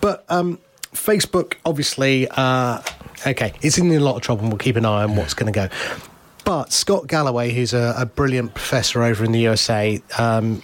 But um, Facebook, obviously, uh, okay, it's in a lot of trouble, and we'll keep an eye on what's going to go. But Scott Galloway, who's a, a brilliant professor over in the USA, um,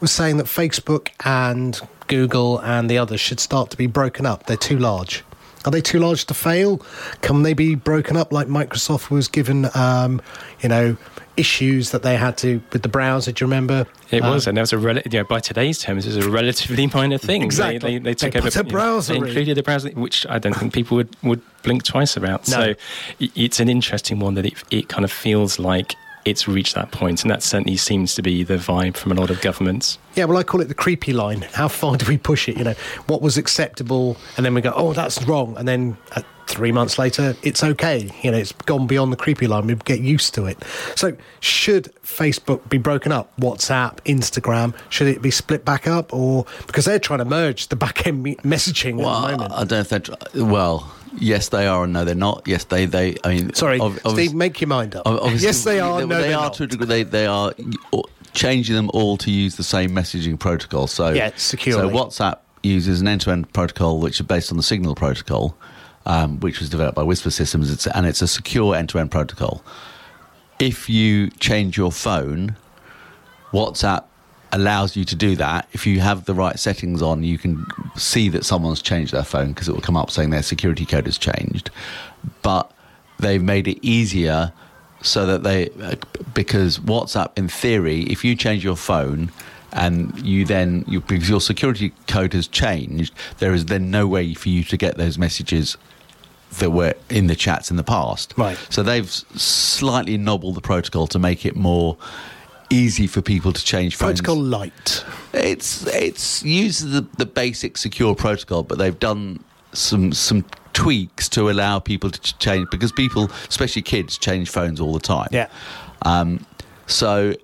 was saying that Facebook and Google and the others should start to be broken up. They're too large. Are they too large to fail? Can they be broken up like Microsoft was given, um, you know, issues that they had to with the browser? Do you remember? It um, was, and that was a rel- you know, by today's terms, it was a relatively minor thing. Exactly. They, they, they took they over, a browser. Know, they included a browser, which I don't think people would, would blink twice about. No. So it's an interesting one that it, it kind of feels like it's reached that point, and that certainly seems to be the vibe from a lot of governments. Yeah, well, I call it the creepy line. How far do we push it? You know, what was acceptable, and then we go, oh, that's wrong, and then uh, three months later, it's okay. You know, it's gone beyond the creepy line. We get used to it. So, should Facebook be broken up? WhatsApp, Instagram, should it be split back up, or because they're trying to merge the back end messaging well, at the moment? I don't know if they're well Yes, they are, and no, they're not. Yes, they, they. I mean, sorry, Steve, make your mind up. Yes, they are. They, no, they are not. to a degree. They, they are changing them all to use the same messaging protocol. So yeah, securely. So WhatsApp uses an end-to-end protocol which is based on the Signal protocol. um, which was developed by Whisper Systems, it's, and it's a secure end-to-end protocol. If you change your phone, WhatsApp allows you to do that. If you have the right settings on, you can see that someone's changed their phone because it will come up saying their security code has changed. But they've made it easier so that they, because WhatsApp, in theory, if you change your phone, and you then you, because your security code has changed, there is then no way for you to get those messages that were in the chats in the past. Right. So they've slightly nobbled the protocol to make it more easy for people to change phones. Protocol light. It's it's uses the, the basic secure protocol, but they've done some some tweaks to allow people to ch- change because people, especially kids, change phones all the time. Yeah. Um, so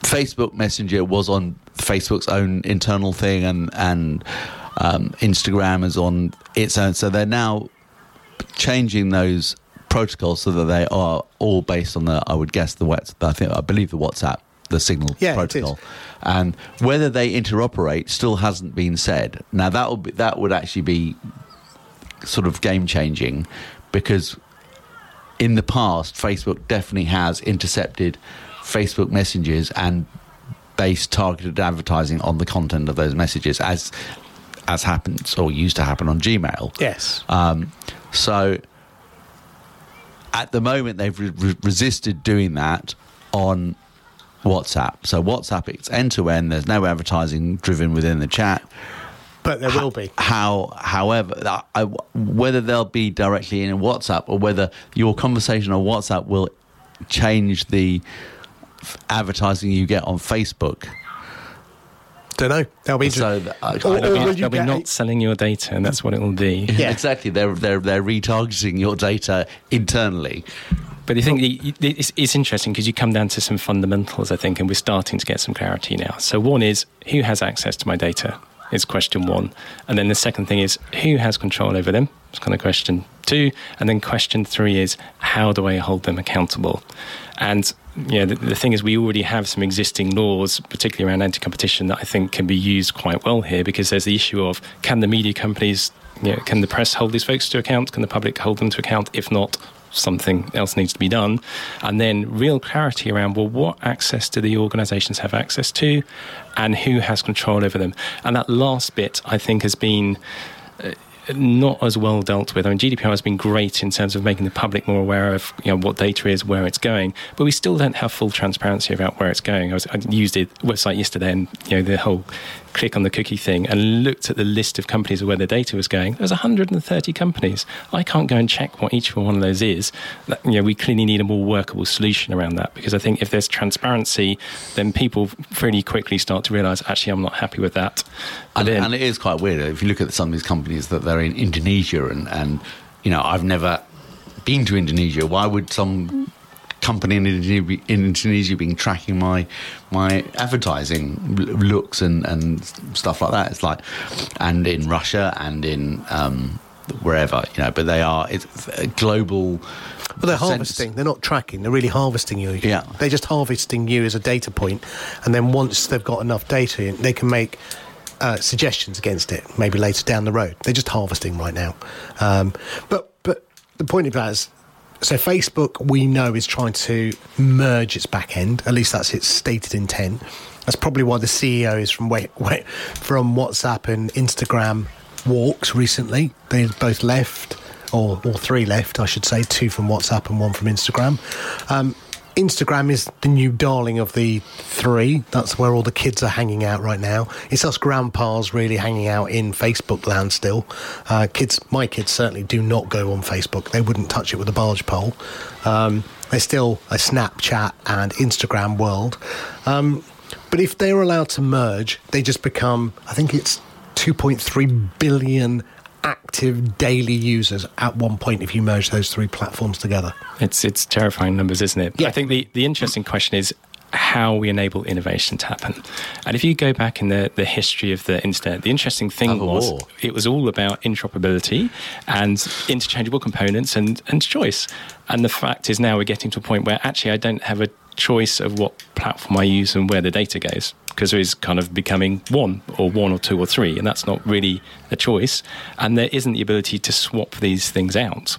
Facebook Messenger was on Facebook's own internal thing, and and um, Instagram is on its own. So they're now changing those protocols so that they are all based on the, I would guess the what I think I believe the WhatsApp, the Signal Yeah, protocol, and whether they interoperate still hasn't been said. Now that would be, that would actually be sort of game changing because in the past, Facebook definitely has intercepted Facebook messages and based targeted advertising on the content of those messages, as as happens or used to happen on Gmail. Yes. Um, so at the moment, they've re- re- resisted doing that on WhatsApp. So WhatsApp, it's end to end. There's no advertising driven within the chat. but there will be. How, however, I, I- whether they'll be directly in WhatsApp or whether your conversation on WhatsApp will change the advertising you get on Facebook. Don't know. That'll be So interesting. Uh, I- I Or- don't or know. will you They'll be not a- selling your data, and that's what it will be. Yeah. Exactly, they're they're they're retargeting your data internally. But I think the, it's, it's interesting because you come down to some fundamentals, I think, and we're starting to get some clarity now. So, one is who has access to my data? Is question one. And then the second thing is who has control over them? It's kind of question two. And then question three is how do I hold them accountable? And yeah, the, the thing is, we already have some existing laws, particularly around anti-competition, that I think can be used quite well here because there's the issue of can the media companies, you know, can the press hold these folks to account? Can the public hold them to account? If not, something else needs to be done. And then real clarity around well, what access do the organisations have access to, and who has control over them? And that last bit, I think, has been uh, not as well dealt with. I mean, GDPR has been great in terms of making the public more aware of you know what data is, where it's going, but we still don't have full transparency about where it's going. I, was, I used it website yesterday, and you know the whole click on the cookie thing, and looked at the list of companies where the data was going. There's 130 companies. I can't go and check what each one of those is. That, you know, we clearly need a more workable solution around that because I think if there's transparency, then people fairly quickly start to realise actually I'm not happy with that. And, then- and it is quite weird if you look at some of these companies that they're in Indonesia and, and you know I've never been to Indonesia. Why would some company in Indonesia, be, in Indonesia being tracking my my advertising looks and, and stuff like that? It's like and in Russia and in um, wherever you know, but they are it's a global. But they're sense- harvesting. They're not tracking. They're really harvesting you. Yeah. They're just harvesting you as a data point. and then once they've got enough data, they can make uh, suggestions against it. Maybe later down the road. They're just harvesting right now. Um, but but the point of that is. So Facebook, we know, is trying to merge its back end. At least that's its stated intent. That's probably why the CEOs from from WhatsApp and Instagram walks recently. They both left, or or three left, I should say, two from WhatsApp and one from Instagram. Um, Instagram is the new darling of the three. That's where all the kids are hanging out right now. It's us grandpas really hanging out in Facebook land still. Uh, kids, my kids certainly do not go on Facebook. They wouldn't touch it with a barge pole. Um, they're still a Snapchat and Instagram world. Um, but if they're allowed to merge, they just become, I think it's 2.3 billion active daily users at one point if you merge those three platforms together. It's it's terrifying numbers, isn't it? Yeah. I think the, the interesting question is how we enable innovation to happen. And if you go back in the, the history of the internet, the interesting thing Have was war. it was all about interoperability and interchangeable components and, and choice. And the fact is now we're getting to a point where actually I don't have a choice of what platform I use and where the data goes. Because there is kind of becoming one or one or two or three, and that's not really a choice. And there isn't the ability to swap these things out.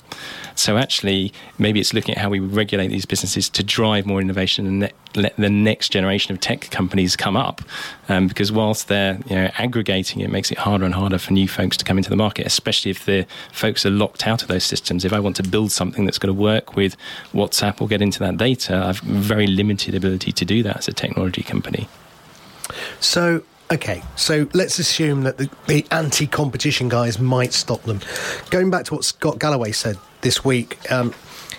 So actually, maybe it's looking at how we regulate these businesses to drive more innovation and let the next generation of tech companies come up. Um, because whilst they're you know, aggregating, it makes it harder and harder for new folks to come into the market, especially if the folks are locked out of those systems. If I want to build something that's going to work with WhatsApp or get into that data, I've very limited ability to do that as a technology company. So, okay, so let's assume that the, the anti competition guys might stop them. Going back to what Scott Galloway said this week, um,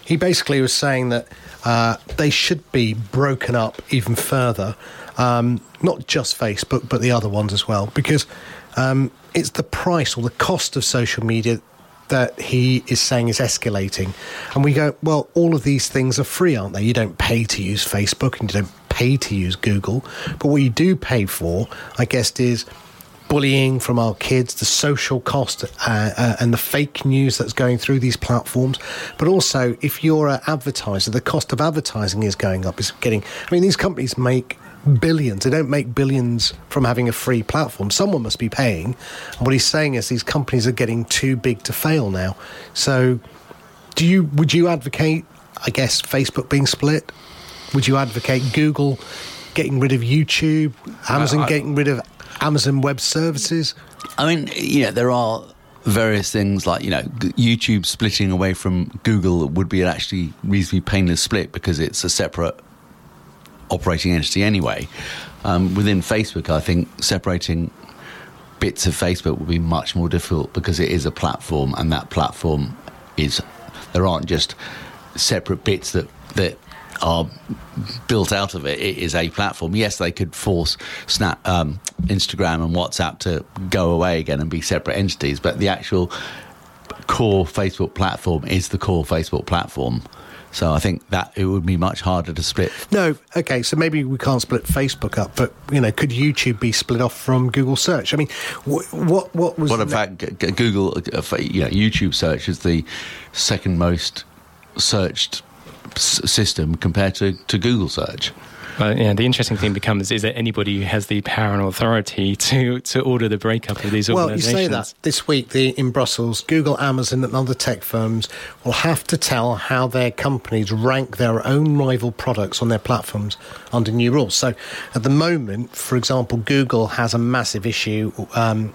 he basically was saying that uh, they should be broken up even further, um, not just Facebook, but the other ones as well, because um, it's the price or the cost of social media that he is saying is escalating. And we go, well, all of these things are free, aren't they? You don't pay to use Facebook and you don't pay to use Google. But what you do pay for, I guess, is bullying from our kids, the social cost, uh, uh, and the fake news that's going through these platforms. But also, if you're an advertiser, the cost of advertising is going up. Is getting. I mean, these companies make billions. They don't make billions from having a free platform. Someone must be paying. And what he's saying is these companies are getting too big to fail now. So, do you would you advocate? I guess Facebook being split. Would you advocate Google getting rid of YouTube, Amazon I, I, getting rid of Amazon Web Services? I mean, yeah, there are various things like you know YouTube splitting away from Google would be an actually reasonably painless split because it's a separate operating entity anyway. Um, within Facebook, I think separating bits of Facebook would be much more difficult because it is a platform, and that platform is there aren't just separate bits that that are built out of it. It is a platform. Yes, they could force Snap, um, Instagram, and WhatsApp to go away again and be separate entities, but the actual core Facebook platform is the core Facebook platform. So I think that it would be much harder to split. No, okay, so maybe we can't split Facebook up, but you know, could YouTube be split off from Google Search? I mean, what what, what was? Well, in fact, Google, uh, you know, YouTube Search is the second most searched system compared to, to Google search. But yeah, the interesting thing becomes: is there anybody who has the power and authority to, to order the breakup of these well, organisations? Well, you say that this week, the, in Brussels, Google, Amazon, and other tech firms will have to tell how their companies rank their own rival products on their platforms under new rules. So, at the moment, for example, Google has a massive issue um,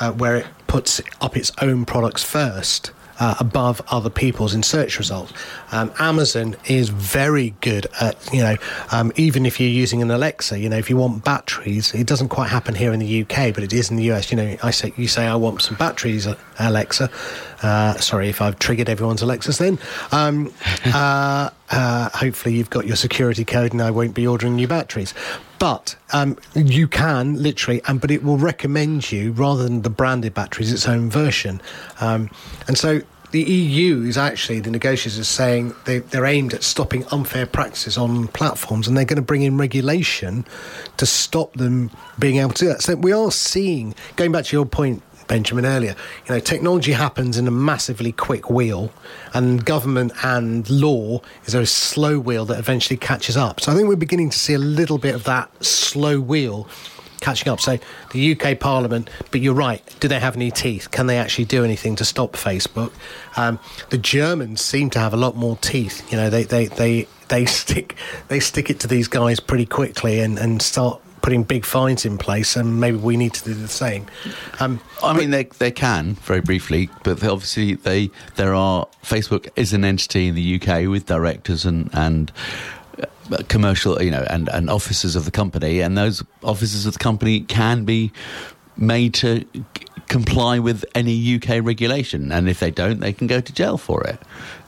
uh, where it puts up its own products first uh, above other people's in search results. Um, Amazon is very good at, you know, um, even if you're using an Alexa, you know, if you want batteries, it doesn't quite happen here in the UK, but it is in the US. You know, I say, you say, I want some batteries, uh, Alexa. Uh, sorry if I've triggered everyone's Alexas then. Um, uh, uh, hopefully, you've got your security code and I won't be ordering new batteries. But um, you can literally, and but it will recommend you rather than the branded batteries, its own version. Um, and so the EU is actually the negotiators saying they, they're aimed at stopping unfair practices on platforms, and they're going to bring in regulation to stop them being able to do that. So we are seeing, going back to your point, Benjamin earlier. You know, technology happens in a massively quick wheel, and government and law is a slow wheel that eventually catches up. So I think we're beginning to see a little bit of that slow wheel catching up. So the UK Parliament, but you're right. Do they have any teeth? Can they actually do anything to stop Facebook? Um, the Germans seem to have a lot more teeth. You know, they they they they stick they stick it to these guys pretty quickly and and start putting big fines in place, and maybe we need to do the same. Um, I mean, they they can very briefly, but obviously they there are Facebook is an entity in the UK with directors and and uh, commercial, you know, and and officers of the company, and those officers of the company can be made to comply with any UK regulation, and if they don't, they can go to jail for it.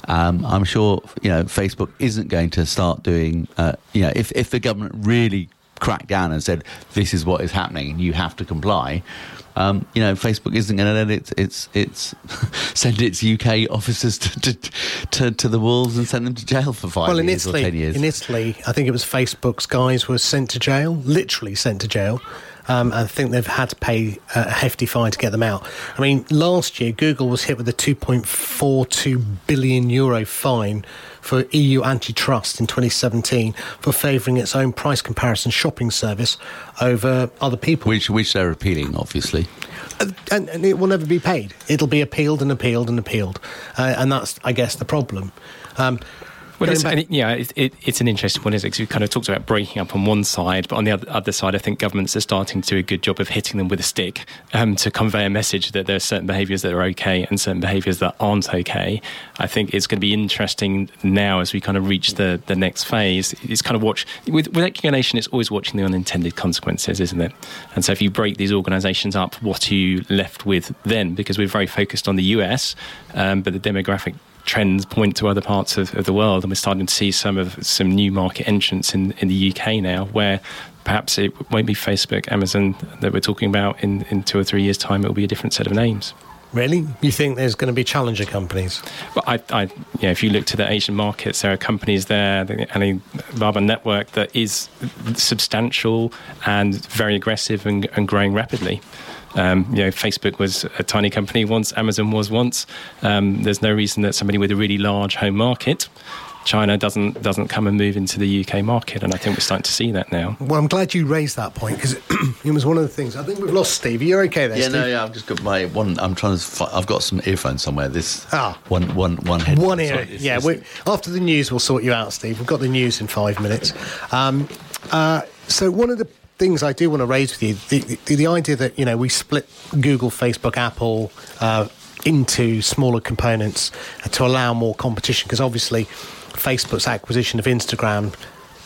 Um, I'm sure you know Facebook isn't going to start doing. Uh, you know, if if the government really cracked down and said, "This is what is happening, and you have to comply." Um, you know, Facebook isn't going to let its its its send its UK officers to, to, to, to, the wolves and send them to jail for five well, in years Italy, or ten years. In Italy, I think it was Facebook's guys were sent to jail, literally sent to jail, Um, I think they've had to pay a hefty fine to get them out. I mean, last year Google was hit with a 2.42 billion euro fine for EU antitrust in 2017 for favouring its own price comparison shopping service over other people. Which, which they're appealing, obviously. And, and it will never be paid. It'll be appealed and appealed and appealed. Uh, and that's, I guess, the problem. Um, well, it's, it, yeah, it, it, it's an interesting one, isn't it? Because we kind of talked about breaking up on one side, but on the other, other, side, I think governments are starting to do a good job of hitting them with a stick um, to convey a message that there are certain behaviours that are okay and certain behaviours that aren't okay. I think it's going to be interesting now as we kind of reach the, the next phase. It's kind of watch with, with regulation. It's always watching the unintended consequences, isn't it? And so if you break these organisations up, what are you left with then? Because we're very focused on the US, um, but the demographic trends point to other parts of, of, the world, and we're starting to see some of some new market entrants in, in the UK now, where perhaps it won't be Facebook, Amazon that we're talking about in, in two or three years' time. It will be a different set of names. Really? You think there's going to be challenger companies? Well, I, I, yeah, if you look to the Asian markets, there are companies there, the Alibaba network that is substantial and very aggressive and, and growing rapidly. Um, you know, Facebook was a tiny company once, Amazon was once. Um, there's no reason that somebody with a really large home market China doesn't doesn't come and move into the UK market, and I think we're starting to see that now. Well, I'm glad you raised that point because it was one of the things. I think we've lost Steve. You're okay there? Yeah, Steve? no, yeah. I've just got my one. I'm trying to. I've got some earphones somewhere. This ah, one, one, one head. One ear. Sorry, yeah. after the news, we'll sort you out, Steve. We've got the news in five minutes. Um, uh, so one of the things I do want to raise with you the, the, the idea that you know we split Google, Facebook, Apple uh, into smaller components to allow more competition because obviously Facebook's acquisition of Instagram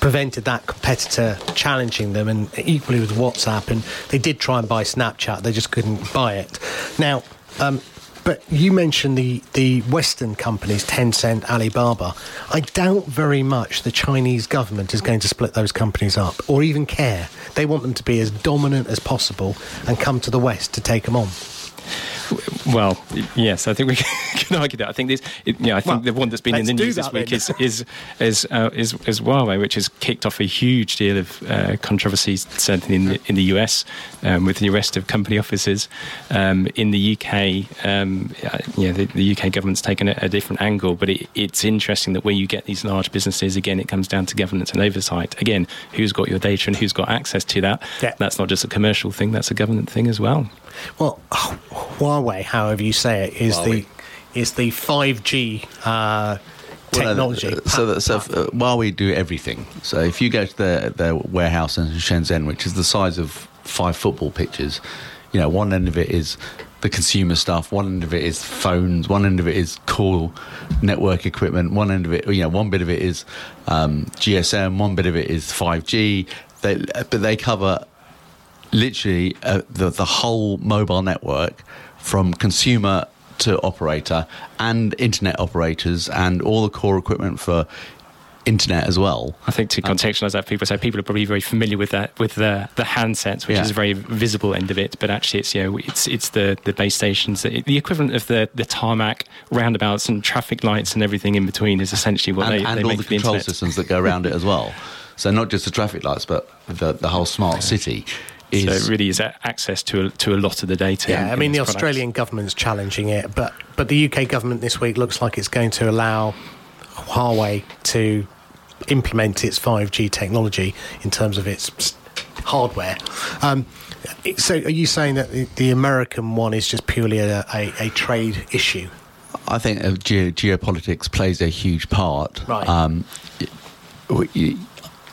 prevented that competitor challenging them, and equally with WhatsApp. And they did try and buy Snapchat, they just couldn't buy it. Now, um, but you mentioned the, the Western companies, Tencent, Alibaba. I doubt very much the Chinese government is going to split those companies up or even care. They want them to be as dominant as possible and come to the West to take them on. Well, yes, I think we can argue that. I think this, it, you know, I think well, the one that's been in the news this week is is is, uh, is, is Huawei, which has kicked off a huge deal of uh, controversy, certainly in the, in the US, um, with the arrest of company officers. Um, in the UK, um, you know, the, the, UK government's taken a, a different angle, but it, it's interesting that where you get these large businesses, again, it comes down to governance and oversight. Again, who's got your data and who's got access to that? Yeah. That's not just a commercial thing; that's a government thing as well. Well, Huawei, however you say it, is Huawei. the is the five G. Uh, technology. Well, uh, so, that, so uh, Huawei do everything. So if you go to their their warehouse in Shenzhen, which is the size of five football pitches, you know, one end of it is the consumer stuff, one end of it is phones, one end of it is cool network equipment, one end of it, you know, one bit of it is um, GSM, one bit of it is five G. They, but they cover literally uh, the, the whole mobile network from consumer to operator and internet operators and all the core equipment for internet as well. I think to um, contextualize that, people say people are probably very familiar with that with the the handsets, which yeah. is a very visible end of it. But actually, it's you know it's it's the the base stations, the, equivalent of the the tarmac, roundabouts, and traffic lights and everything in between is essentially what and, they and they all make the control the systems that go around it as well. So not just the traffic lights, but the the whole smart city. Is, so it really is access to a, to a lot of the data. Yeah, in, I mean the Australian government's challenging it, but but the UK government this week looks like it's going to allow Huawei to implement its 5G technology in terms of its hardware. Um, so, are you saying that the, the, American one is just purely a, a, a trade issue? I think uh, ge- geopolitics plays a huge part. Right. Um,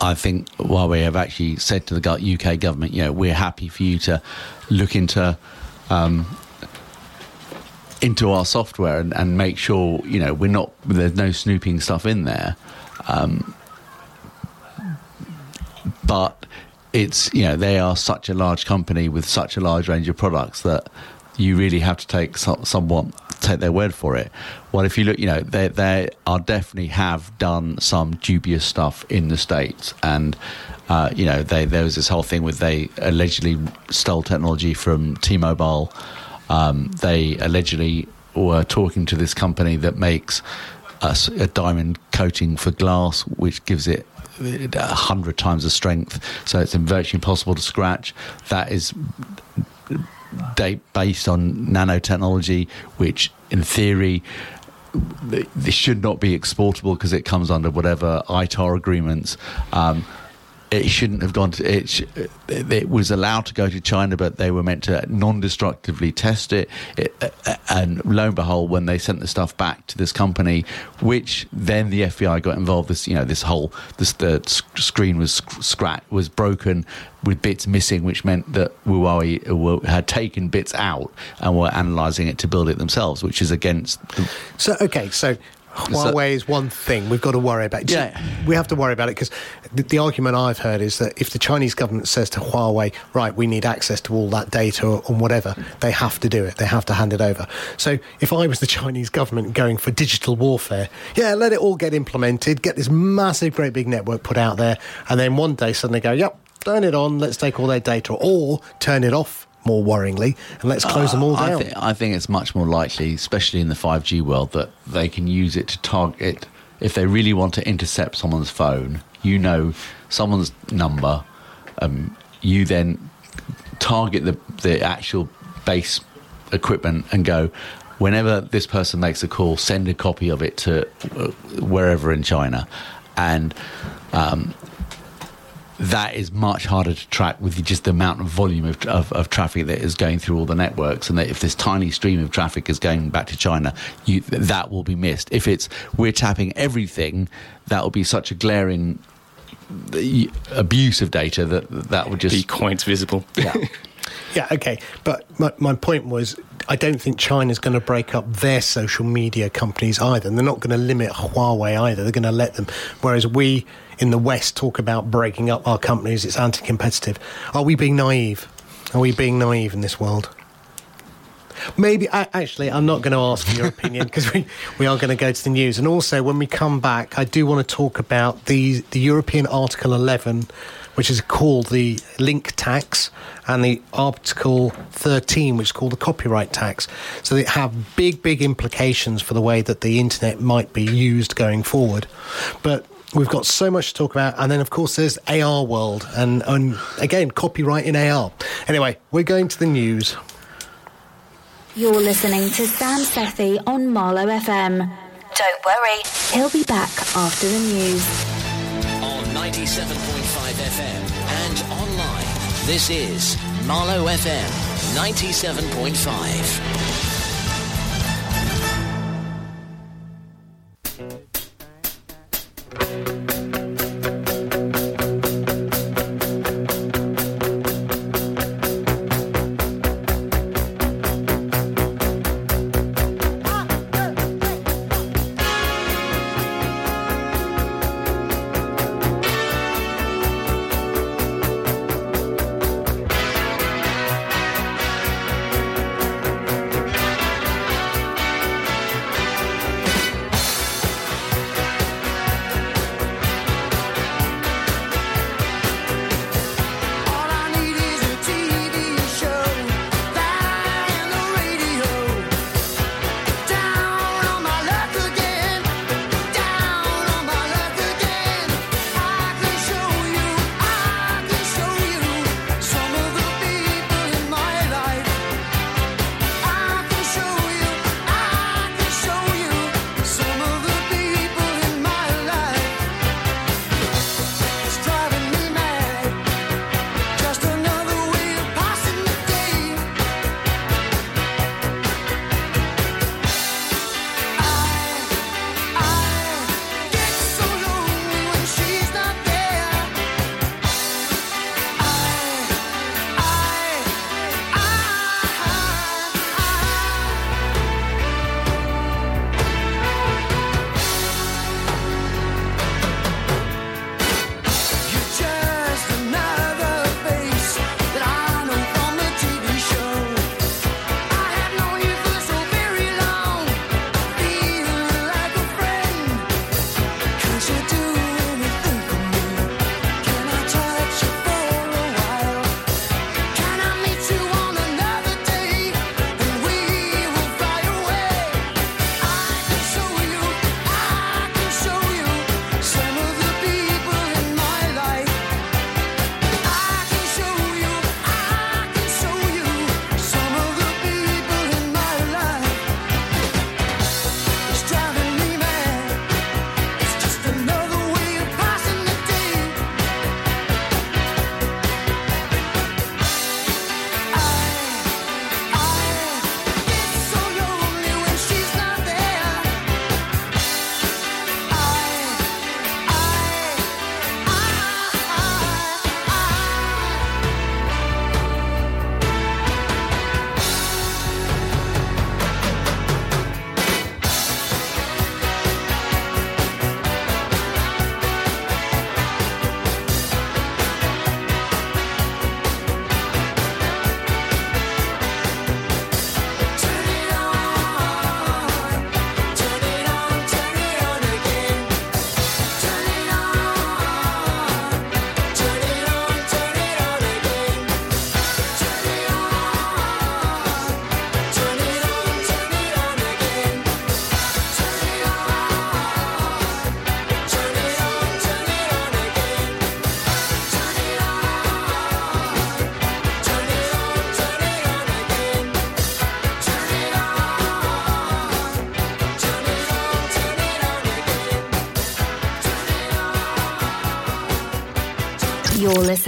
I think Huawei have actually said to the UK government, you know, we're happy for you to look into um, into our software and, and, make sure you know we're not there's no snooping stuff in there. Um, but it's you know they are such a large company with such a large range of products that you really have to take so, somewhat take their word for it. Well, if you look, you know, they they are definitely have done some dubious stuff in the states, and uh, you know, they there was this whole thing with they allegedly stole technology from T-Mobile. Um, they allegedly were talking to this company that makes a, a diamond coating for glass, which gives it a hundred times the strength, so it's virtually impossible to scratch. That is based on nanotechnology, which in theory this should not be exportable because it comes under whatever ITAR agreements. Um, it shouldn't have gone to it. It was allowed to go to China, but they were meant to non-destructively test it. it. Uh, and lo and behold, when they sent the stuff back to this company, which then the FBI got involved, this you know this whole this the screen was scratched was broken with bits missing, which meant that Huawei had taken bits out and were analysing it to build it themselves, which is against. The- so okay, so Huawei is one thing we've got to worry about. Yeah. We have to worry about it because the, the, argument I've heard is that if the Chinese government says to Huawei, right, we need access to all that data or, or whatever, they have to do it. They have to hand it over. So if I was the Chinese government going for digital warfare, yeah, let it all get implemented, get this massive, great big network put out there, and then one day suddenly go, yep, turn it on, let's take all their data, or turn it off more worryingly, and let's close uh, them all down. I, th- I think it's much more likely, especially in the 5G world, that they can use it to target. If they really want to intercept someone's phone, you know someone's number, um, you then target the, the actual base equipment and go, whenever this person makes a call, send a copy of it to uh, wherever in China. And um, that is much harder to track with just the amount of volume of, of, of, traffic that is going through all the networks. And that if this tiny stream of traffic is going back to China, you, that will be missed. If it's we're tapping everything, that will be such a glaring uh, abuse of data that that would just be quite visible. Yeah. Yeah, okay. But my, my point was, I don't think China's going to break up their social media companies either. And they're not going to limit Huawei either. They're going to let them. Whereas we in the West talk about breaking up our companies, it's anti competitive. Are we being naive? Are we being naive in this world? Maybe, actually, I'm not going to ask for your opinion because we, we are going to go to the news. And also, when we come back, I do want to talk about the, the European Article 11 which is called the link tax, and the Article 13, which is called the copyright tax. So they have big, big implications for the way that the internet might be used going forward. But we've got so much to talk about. And then, of course, there's AR World, and, and again, copyright in AR. Anyway, we're going to the news. You're listening to Sam Sethi on Marlow FM. Don't worry, he'll be back after the news. 97.5 FM and online. This is Marlow FM 97.5.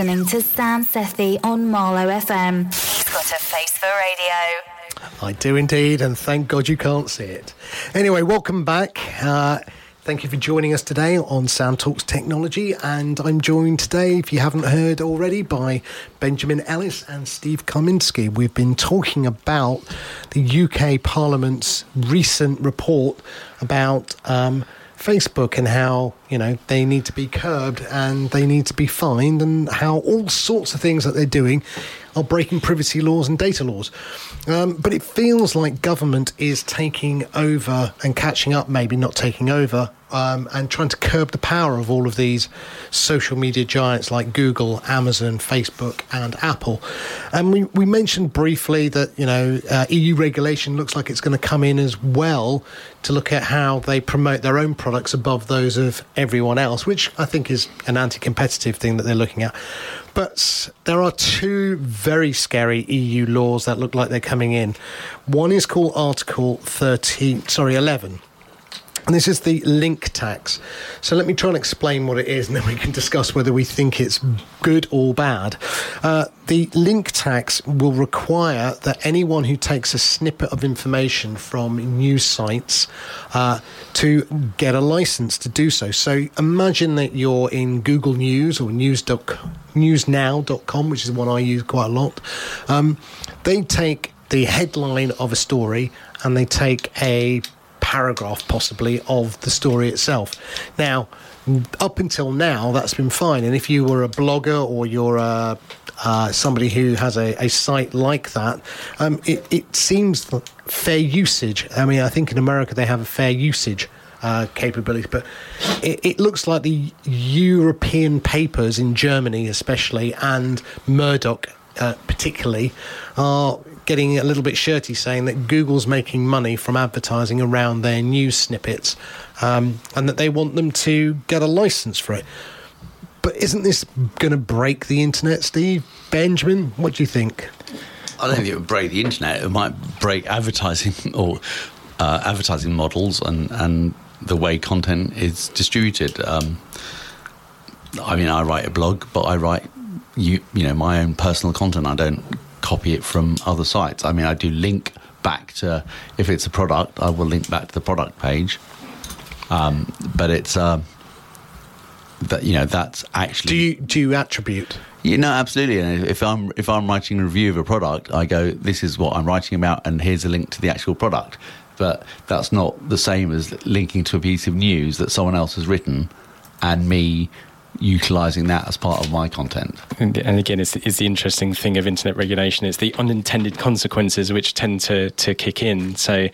listening to Sam Sethi on Marlow FM. He's got a face for radio. I do indeed, and thank God you can't see it. Anyway, welcome back. Uh, Thank you for joining us today on Sam Talks Technology. And I'm joined today, if you haven't heard already, by Benjamin Ellis and Steve Kaminsky. We've been talking about the UK Parliament's recent report about um, Facebook and how you know they need to be curbed and they need to be fined and how all sorts of things that they're doing are breaking privacy laws and data laws. Um, but it feels like government is taking over and catching up, maybe not taking over, um, and trying to curb the power of all of these social media giants like Google, Amazon, Facebook, and Apple. And we, we mentioned briefly that you know uh, EU regulation looks like it's going to come in as well to look at how they promote their own products above those of everyone else, which I think is an anti-competitive thing that they're looking at. But there are two very scary EU laws that look like they're coming in. One is called Article 13, sorry, 11 and this is the link tax. So let me try and explain what it is, and then we can discuss whether we think it's good or bad. Uh, the link tax will require that anyone who takes a snippet of information from news sites uh, to get a license to do so. So imagine that you're in Google News or news newsnow.com, which is the one I use quite a lot. Um, they take the headline of a story and they take a paragraph, possibly, of the story itself. Now, up until now, that's been fine. And if you were a blogger or you're a, uh, somebody who has a, a site like that, um, it, it seems fair usage. I mean, I think in America they have a fair usage uh, capability, but it, it, looks like the European papers in Germany, especially, and Murdoch uh, particularly, are getting a little bit shirty saying that Google's making money from advertising around their news snippets um, and that they want them to get a license for it. But isn't this going to break the internet, Steve? Benjamin, what do you think? I don't think it would break the internet. It might break advertising or uh, advertising models and, and the way content is distributed. Um, I mean, I write a blog, but I write you you know my own personal content. I don't copy it from other sites. I mean, I do link back to if it's a product, I will link back to the product page. Um, but it's uh, that you know that's actually. Do you do you attribute? You know, absolutely. And if I'm if I'm writing a review of a product, I go, "This is what I'm writing about," and here's a link to the actual product. But that's not the same as linking to a piece of news that someone else has written, and me utilizing that as part of my content. And, and again, it's, it's, the interesting thing of internet regulation. It's the unintended consequences which tend to, to kick in. So,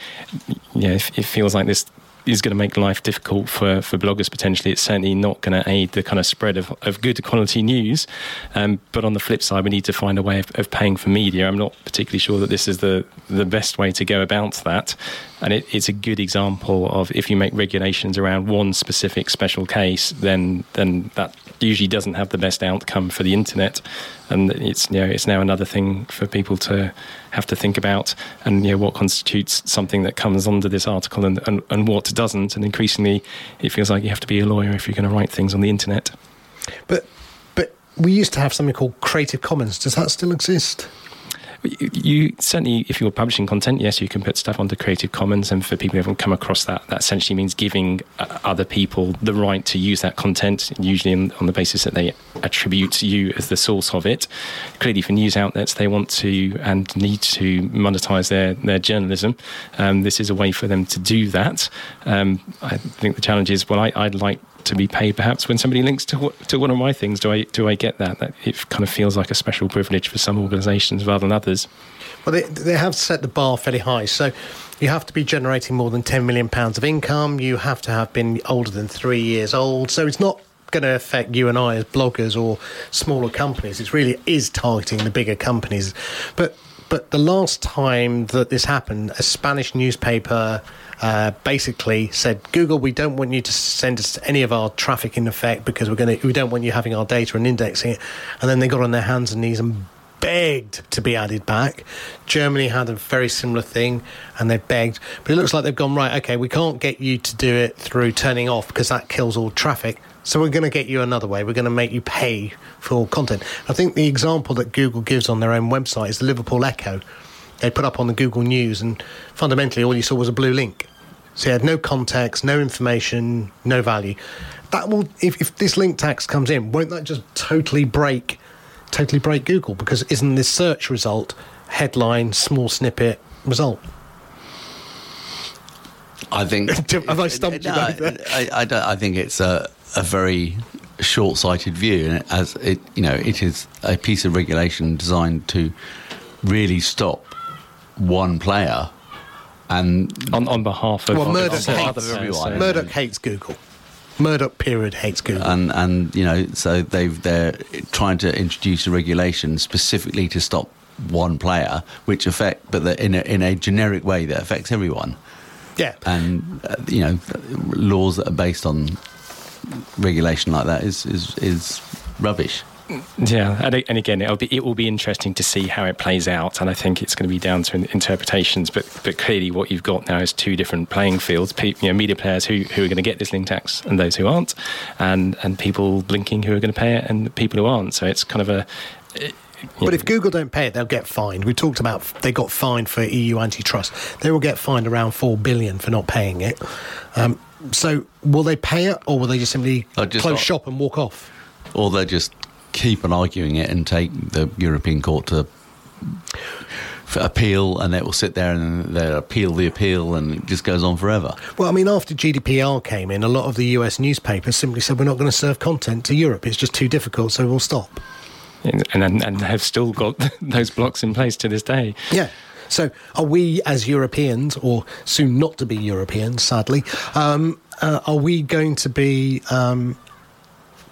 yeah, it, it feels like this is going to make life difficult for, for bloggers potentially. It's certainly not going to aid the kind of spread of, of good quality news. Um, but on the flip side, we need to find a way of, of, paying for media. I'm not particularly sure that this is the, the best way to go about that. And it, it's a good example of if you make regulations around one specific special case, then then that usually doesn't have the best outcome for the internet. And it's you know it's now another thing for people to have to think about, and you know what constitutes something that comes under this article and, and, and what doesn't. And increasingly, it feels like you have to be a lawyer if you're going to write things on the internet. But but we used to have something called Creative Commons. Does that still exist? You certainly, if you're publishing content, yes, you can put stuff onto Creative Commons, and for people who haven't come across that, that essentially means giving uh, other people the right to use that content, usually on the basis that they attribute you as the source of it. Clearly, for news outlets, they want to and need to monetize their their journalism. Um, this is a way for them to do that. Um, I think the challenge is, well, I, I'd like to be paid perhaps when somebody links to to one of my things. Do I do I get that? That it kind of feels like a special privilege for some organizations rather than others. Well they they have set the bar fairly high. So you have to be generating more than 10 million pounds of income. You have to have been older than 3 years old. So it's not going to affect you and I as bloggers or smaller companies. It really is targeting the bigger companies. But but the last time that this happened a Spanish newspaper uh, basically said, Google, we don't want you to send us any of our traffic in effect because we're going to, we don't want you having our data and indexing it. And then they got on their hands and knees and begged to be added back. Germany had a very similar thing and they begged. But it looks like they've gone, right, okay, we can't get you to do it through turning off because that kills all traffic. So we're going to get you another way. We're going to make you pay for content. I think the example that Google gives on their own website is the Liverpool Echo. They put up on the Google News, and fundamentally, all you saw was a blue link. So you had no context, no information, no value. That will, if, if this link tax comes in, won't that just totally break, totally break Google? Because isn't this search result headline, small snippet result? I think. Have I stumped no, you? I, I, don't, I think it's a, a very short-sighted view, and as it, you know, it is a piece of regulation designed to really stop one player and on on behalf of, Well, Murdoch hates others, everyone. Murdoch hates Google. Murdoch period hates Google. and and you know, so they've they're trying to introduce a regulation specifically to stop one player, which affect, but the, in a, in a generic way that affects everyone. yeah. and uh, you know laws that are based on regulation like that is is is rubbish. Yeah, and, and again, it'll be it will be interesting to see how it plays out, and I think it's going to be down to interpretations. But but clearly, what you've got now is two different playing fields: pe- you know, media players who, who are going to get this link tax, and those who aren't, and and people blinking who are going to pay it, and people who aren't. So it's kind of a. you But know, if Google don't pay it, they'll get fined. We talked about they got fined for EU antitrust. They will get fined around four billion for not paying it. Um, so will they pay it, or will they just simply just close not- shop and walk off? Or they just keep on arguing it and take the European Court to f- appeal, and it will sit there and they'll appeal the appeal, and it just goes on forever. Well, I mean, after GDPR came in, a lot of the US newspapers simply said we're not going to serve content to Europe. It's just too difficult, so we'll stop. and and, and have still got those blocks in place to this day. Yeah. So, are we as Europeans, or soon not to be Europeans, sadly, um, uh, are we going to be um,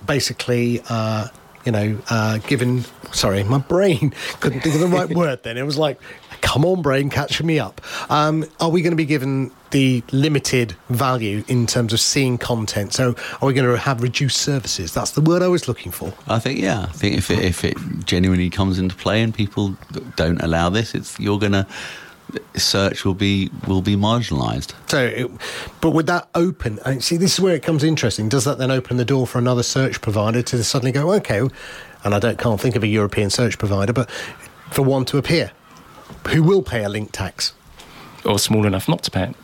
basically, uh, you know, uh, given? Sorry, my brain couldn't think of the right word. Then it was like, "Come on, brain, catch me up." Um, are we going to be given the limited value in terms of seeing content? So, are we going to have reduced services? That's the word I was looking for. I think, yeah, I think if it, if it genuinely comes into play and people don't allow this, it's you're gonna search will be will be marginalised. So, it, but would that open? And see, this is where it comes interesting. Does that then open the door for another search provider to suddenly go, okay? And I don't can't think of a European search provider, but for one to appear, who will pay a link tax? Or small enough not to pay it.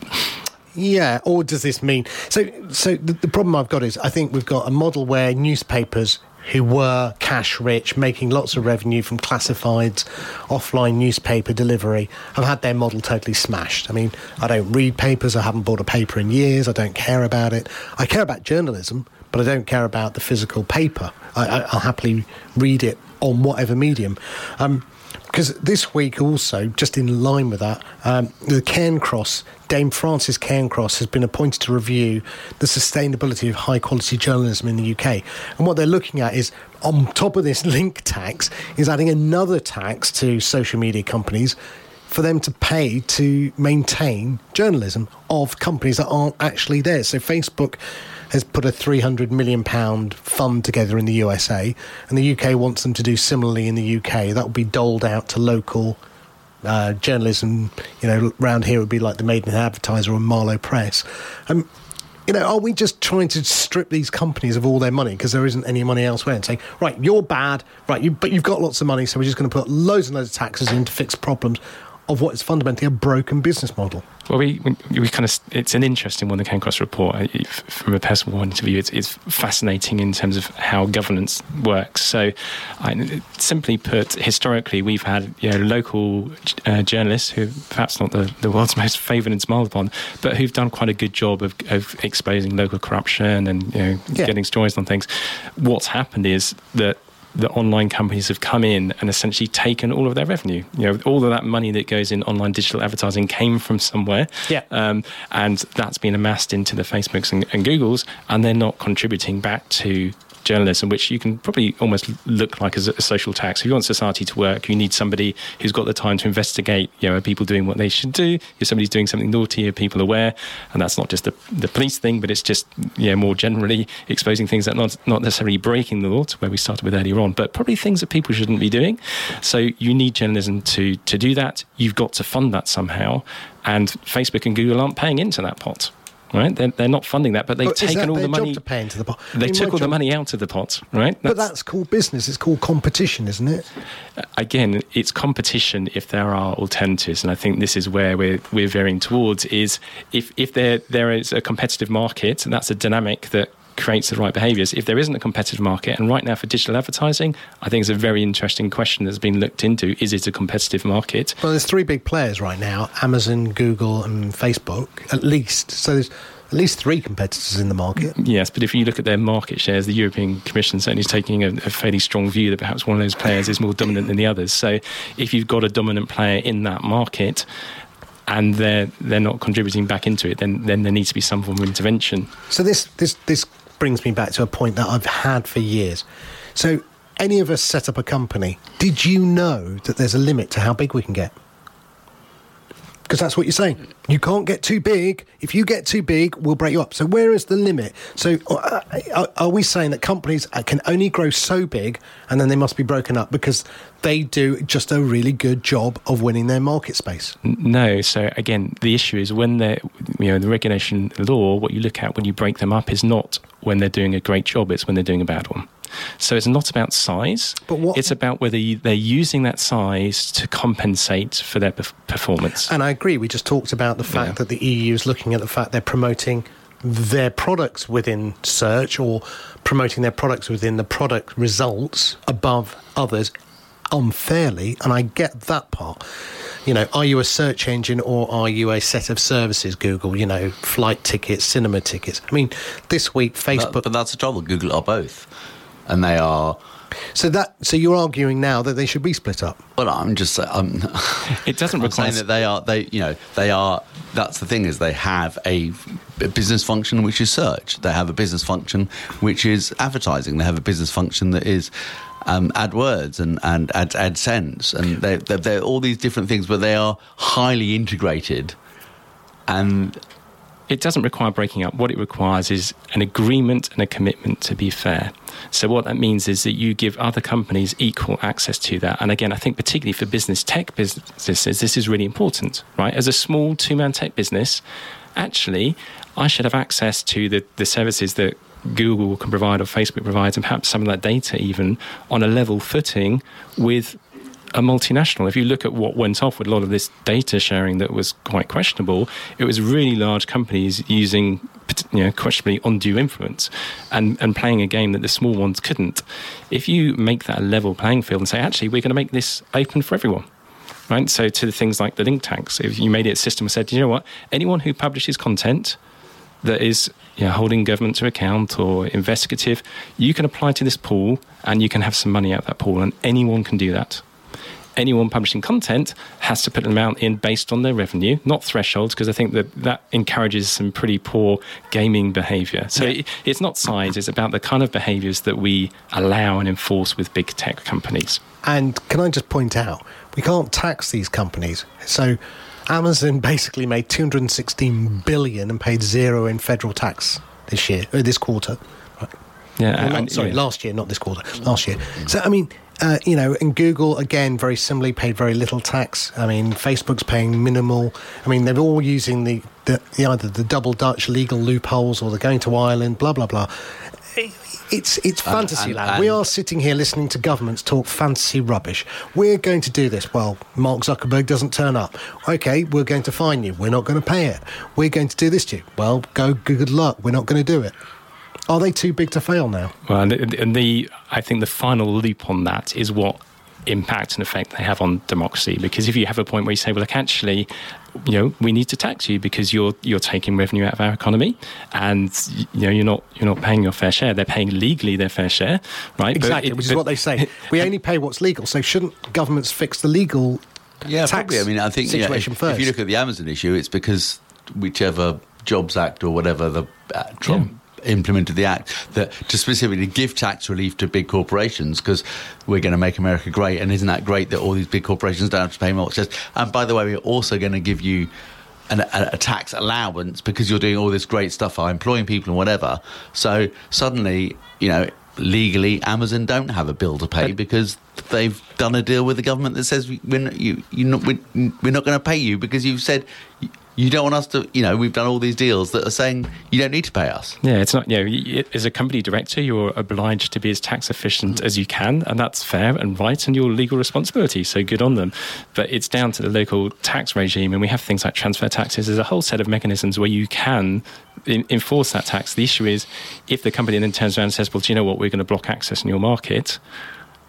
Yeah, or does this mean so? So the, the problem I've got is I think we've got a model where newspapers who were cash rich, making lots of revenue from classifieds, offline newspaper delivery, have had their model totally smashed. I mean, I don't read papers. I haven't bought a paper in years. I don't care about it. I care about journalism, but I don't care about the physical paper. I, I, I'll happily read it on whatever medium. Um, because this week also, just in line with that, um, the Cairncross, Dame Frances Cairncross has been appointed to review the sustainability of high quality journalism in the UK. And what they're looking at is, on top of this link tax, is adding another tax to social media companies for them to pay to maintain journalism of companies that aren't actually there. So Facebook has put a 300 million pound fund together in the USA and the UK wants them to do similarly in the UK that will be doled out to local uh, journalism. You know around here would be like the Maidenhead Advertiser or Marlow Press. Um, you know, are we just trying to strip these companies of all their money? Because there isn't any money elsewhere and saying, right, you're bad, right, you, but you've got lots of money, so we're just going to put loads and loads of taxes in to fix problems of what is fundamentally a broken business model? Well, we, we, we kind of, it's an interesting one, the Cairncross report. I- f- From a personal point of view, it's, it's fascinating in terms of how governance works. So, I, simply put, historically, we've had you know, local uh, journalists who perhaps not the, the world's most favoured and smiled upon, but who've done quite a good job of, of exposing local corruption and you know, Yeah. getting stories on things. What's happened is that the online companies have come in and essentially taken all of their revenue. You know, all of that money that goes in online digital advertising came from somewhere. Yeah. Um, and that's been amassed into the Facebooks and, and Googles, and they're not contributing back to journalism, which you can probably almost look like as a social tax. If you want society to work, you need somebody who's got the time to investigate. You know, are people doing what they should do? If somebody's doing something naughty, are people aware? And that's not just the, the police thing, but it's just know more generally exposing things that not not necessarily breaking the law, to where we started with earlier on, but probably things that people shouldn't be doing. So you need journalism to to do that. You've got to fund that somehow, and Facebook and Google aren't paying into that pot right? They're, they're not funding that, but they've But taken all the money. to pay into the pot? I They mean, took all the money out of the pot, right? But that's called business. It's called competition, isn't it? Uh, again, it's competition if there are alternatives, and I think this is where we're we're veering towards. Is if if there there is a competitive market, and that's a dynamic that creates the right behaviours. If there isn't a competitive market, and right now for digital advertising, I think it's a very interesting question that's been looked into: is it a competitive market? Well, there's three big players right now: Amazon, Google, and Facebook, at least. So there's at least three competitors in the market. Mm, yes, but if you look at their market shares, the European Commission certainly is taking a, a fairly strong view that perhaps one of those players is more dominant than the others. So if you've got a dominant player in that market, and they're they're not contributing back into it, then then there needs to be some form of intervention. So this this this brings me back to a point that I've had for years. So any of us set up a company. Did you know that there's a limit to how big we can get? Because that's what you're saying. You can't get too big. If you get too big, we'll break you up. So where is the limit? So uh, are, are we saying that companies uh, can only grow so big and then they must be broken up because they do just a really good job of winning their market space? No, so again, the issue is when they're, you know, the regulation law, what you look at when you break them up is not when they're doing a great job, it's when they're doing a bad one. So it's not about size, But what- it's about whether you, they're using that size to compensate for their perf- performance. And I agree. We just talked about the fact Yeah. that the EU is looking at the fact they're promoting their products within search or promoting their products within the product results above others unfairly. And I get that part. You know, are you a search engine or are you a set of services, Google? You know, flight tickets, cinema tickets. I mean, this week, Facebook. But, but that's the trouble. Google are both, and they are. so that so you're arguing now that they should be split up. Well, I'm just saying. I'm, It doesn't I'm require saying that they are. They, you know, they are. That's the thing is they have a, a business function which is search. They have a business function which is advertising. They have a business function that is. Um, AdWords and and Ad, AdSense and they, they're, they're all these different things, but they are highly integrated. And it doesn't require breaking up. What it requires is an agreement and a commitment to be fair. So what that means is that you give other companies equal access to that. And again, I think particularly for business tech businesses, this is really important, right? As a small two-man tech business, actually, I should have access to the, the services that Google can provide or Facebook provides, and perhaps some of that data even on a level footing with a multinational. If you look at what went off with a lot of this data sharing that was quite questionable, it was really large companies using you know, questionably undue influence and, and playing a game that the small ones couldn't. If you make that a level playing field and say, actually, we're going to make this open for everyone. Right, so to the things like the link tax, if you made it a system and said, you know what, anyone who publishes content that is you know, holding government to account or investigative, you can apply to this pool and you can have some money out that pool, and anyone can do that. Anyone publishing content has to put an amount in based on their revenue, not thresholds, because I think that that encourages some pretty poor gaming behaviour. So it, it's not size; it's about the kind of behaviours that we allow and enforce with big tech companies. And can I just point out, we can't tax these companies. So Amazon basically made 216 billion and paid zero in federal tax this year, uh, this quarter. Yeah, Well, not- and- sorry, yeah. last year, not this quarter. Last year. So I mean, uh, you know, and Google again very similarly paid very little tax. I mean, Facebook's paying minimal. I mean, they're all using the, the, the either the double Dutch legal loopholes or they're going to Ireland. Blah blah blah. It's it's And- fantasy and- land. we are sitting here listening to governments talk fantasy rubbish. We're going to do this. Well, Mark Zuckerberg doesn't turn up. Okay, we're going to fine you. We're not going to pay it. We're going to do this to you. Well, go good luck. We're not going to do it. Are they too big to fail now? Well, and the, and the I think the final loop on that is what impact and effect they have on democracy. Because if you have a point where you say, well, look, actually, you know, we need to tax you because you're you're taking revenue out of our economy, and you know you're not you're not paying your fair share. They're paying legally their fair share, right? But Exactly, it- which is but- what they say. We only pay what's legal. So shouldn't governments fix the legal Yeah, tax probably. I mean, I think yeah, situation if, first? if you look at the Amazon issue, it's because whichever Jobs Act or whatever the uh, Trump implemented the act that to specifically give tax relief to big corporations because we're going to make America great, and isn't that great that all these big corporations don't have to pay more? And by the way, we're also going to give you. An, a, a, tax allowance because you're doing all this great stuff for employing people and whatever. So suddenly, you know, legally, Amazon don't have a bill to pay because they've done a deal with the government that says we're not, you, not, we're, we're not going to pay you because you've said you don't want us to, you know, we've done all these deals that are saying you don't need to pay us. Yeah, it's not, you know, as a company director, you're obliged to be as tax efficient mm. as you can, and that's fair and right and your legal responsibility. So good on them. But it's down to the local tax regime, and we have things like transfer taxes. There's a whole set of mechanisms where you can enforce that tax. The issue is if the company then turns around and says, well, do you know what, we're going to block access in your market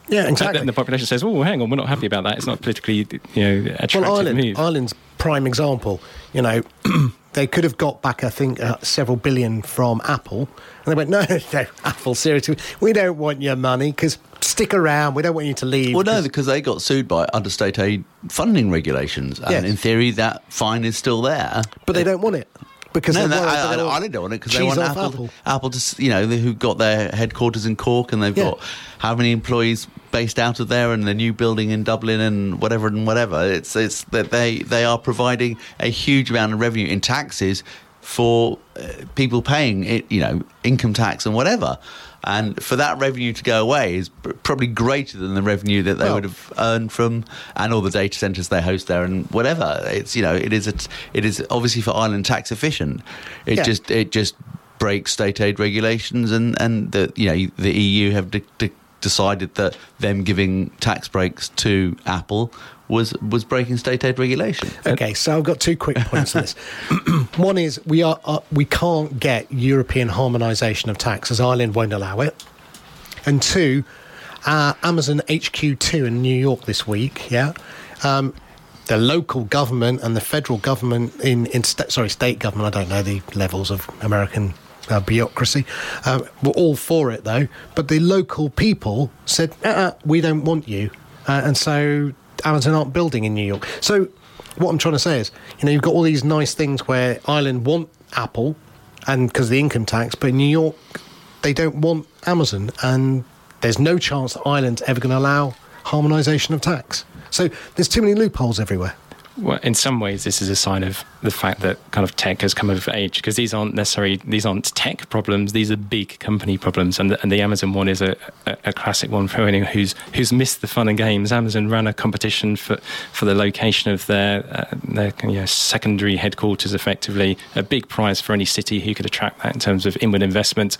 yeah, exactly. And the population says, "Oh, hang on, we're not happy about that. It's not politically, you know, attractive well, Ireland, move." Ireland's prime example. You know, they could have got back, I think, uh, several billion from Apple, and they went, "No, no, Apple, seriously, we don't want your money because stick around. We don't want you to leave." Well, no, because they got sued by under state aid funding regulations, and yes. in theory, that fine is still there. But they don't want it because no, no I, I, I, don't want it because they want Apple, Apple. Apple to, you know, who've got their headquarters in Cork and they've yeah. got how many employees based out of there and the new building in Dublin and whatever and whatever. It's it's that they they are providing a huge amount of revenue in taxes for uh, people paying it, you know, income tax and whatever. And for that revenue to go away is probably greater than the revenue that they well, would have earned from and all the data centers they host there and whatever. It's you know it is a, it is obviously for Ireland tax efficient. It yeah. just it just breaks state aid regulations and and the you know the EU have de- de- decided that them giving tax breaks to Apple was was breaking state aid regulation. Okay, so I've got two quick points on this. One is we are uh, we can't get European harmonisation of tax as Ireland won't allow it, and two, uh, Amazon HQ two in New York this week. Yeah. Um, the local government and the federal government in, in st- sorry state government I don't know the levels of American uh, bureaucracy. Uh, were all for it though, but the local people said, uh-uh, "We don't want you," uh, and so Amazon aren't building in New York. So what I'm trying to say is, you know, you've got all these nice things where Ireland want Apple, and because of the income tax, but in New York they don't want Amazon, and there's no chance that Ireland's ever going to allow harmonisation of tax. So there's too many loopholes everywhere well, in some ways, this is a sign of the fact that kind of tech has come of age because these aren't necessarily these aren't tech problems; these are big company problems. And the, and the Amazon one is a, a, a, classic one for anyone who's who's missed the fun and games. Amazon ran a competition for, for the location of their uh, their you know, secondary headquarters, effectively a big prize for any city who could attract that in terms of inward investment.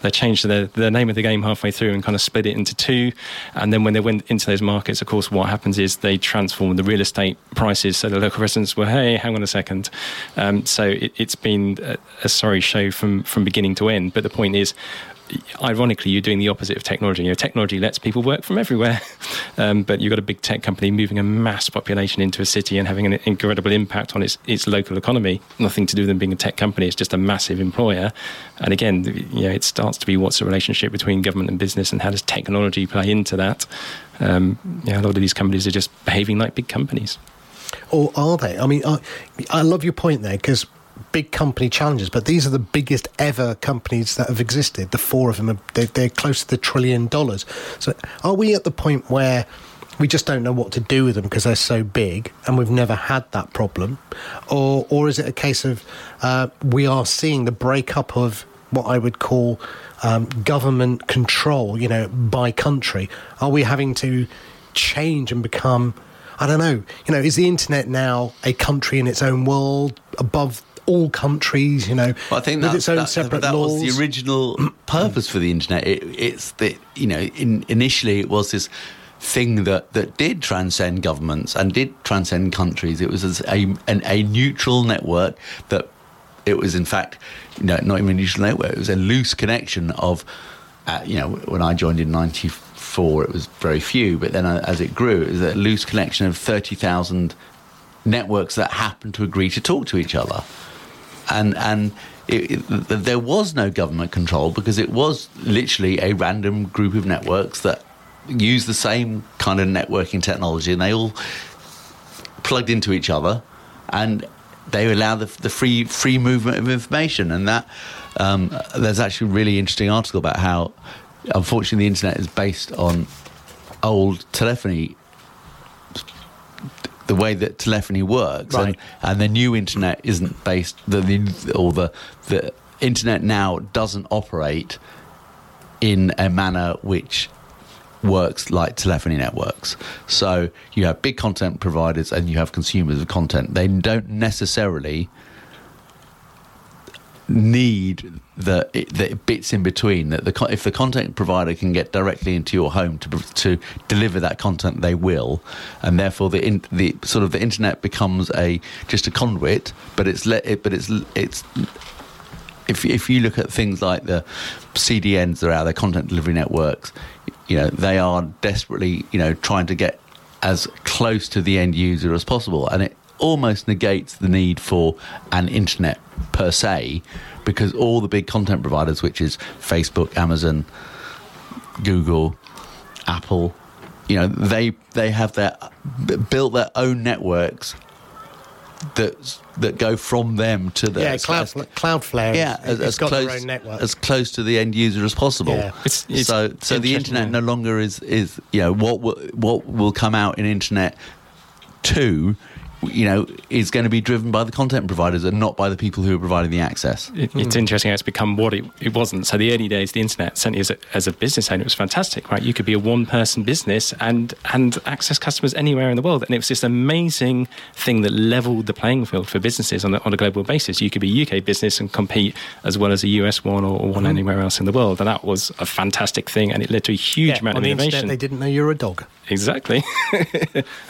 They changed the the name of the game halfway through and kind of split it into two. And then when they went into those markets, of course, what happens is they transform the real estate prices so the local residents were, hey, hang on a second. Um, so it, has been a, a sorry show from, from beginning to end. But the point is, ironically, you're doing the opposite of technology. You know, technology lets people work from everywhere, um, but you've got a big tech company moving a mass population into a city and having an incredible impact on its its local economy. Nothing to do with them being a tech company; it's just a massive employer. And again, you know, it starts to be what's the relationship between government and business, and how does technology play into that? Um, a lot of these companies are just behaving like big companies. Or are they? I mean, I, I love your point there because big company challenges, but these are the biggest ever companies that have existed. The four of them, are, they're, they're close to the trillion dollars. So are we at the point where we just don't know what to do with them because they're so big and we've never had that problem? Or, or is it a case of uh, we are seeing the breakup of what I would call um, government control, you know, by country? Are we having to change and become I don't know. You know, is the internet now a country in its own world above all countries? You know, well, I think with its own that, separate that laws. was the original purpose for the internet. It, it's that you know, in, initially it was this thing that, that did transcend governments and did transcend countries. It was a, an, a neutral network that it was in fact you know, not even a neutral network. It was a loose connection of uh, you know when I joined in ninety four, it was very few, but then uh, as it grew, it was a loose collection of 30,000 networks that happened to agree to talk to each other. And, and it, it, there was no government control because it was literally a random group of networks that use the same kind of networking technology and they all plugged into each other and they allow the, the free free movement of information and that um, there's actually a really interesting article about how, unfortunately, the internet is based on old telephony the way that telephony works, Right. and, and the new internet isn't based the, the or the the internet now doesn't operate in a manner which works like telephony networks. So you have big content providers and you have consumers of content. They don't necessarily need the the bits in between that the if the content provider can get directly into your home to to deliver that content they will. And therefore the in, the sort of the internet becomes a just a conduit but it's let it but it's it's if if you look at things like the CDNs that are out there, content delivery networks, you know they are desperately you know trying to get as close to the end user as possible, and it almost negates the need for an internet per se, because all the big content providers, which is Facebook, Amazon, Google, Apple, you know they they have their built their own networks that that go from them to the Yeah, Cloud, Cloudflare. yeah, as, as got close their own network. as close to the end user as possible. Yeah. It's- it's so so the internet no longer is is you know what will, what will come out in internet two you know is going to be driven by the content providers and not by the people who are providing the access. It, it's interesting how it's become what it, it wasn't. So the early days, the internet, certainly as a, as a business owner, it was fantastic, right? You could be a one-person business and and access customers anywhere in the world, and it was this amazing thing that leveled the playing field for businesses on a, on a global basis. You could be a UK business and compete as well as a US one or, or one anywhere else in the world, and that was a fantastic thing, and it led to a huge yeah, amount on of the innovation. internet, they didn't know you're a dog. Exactly,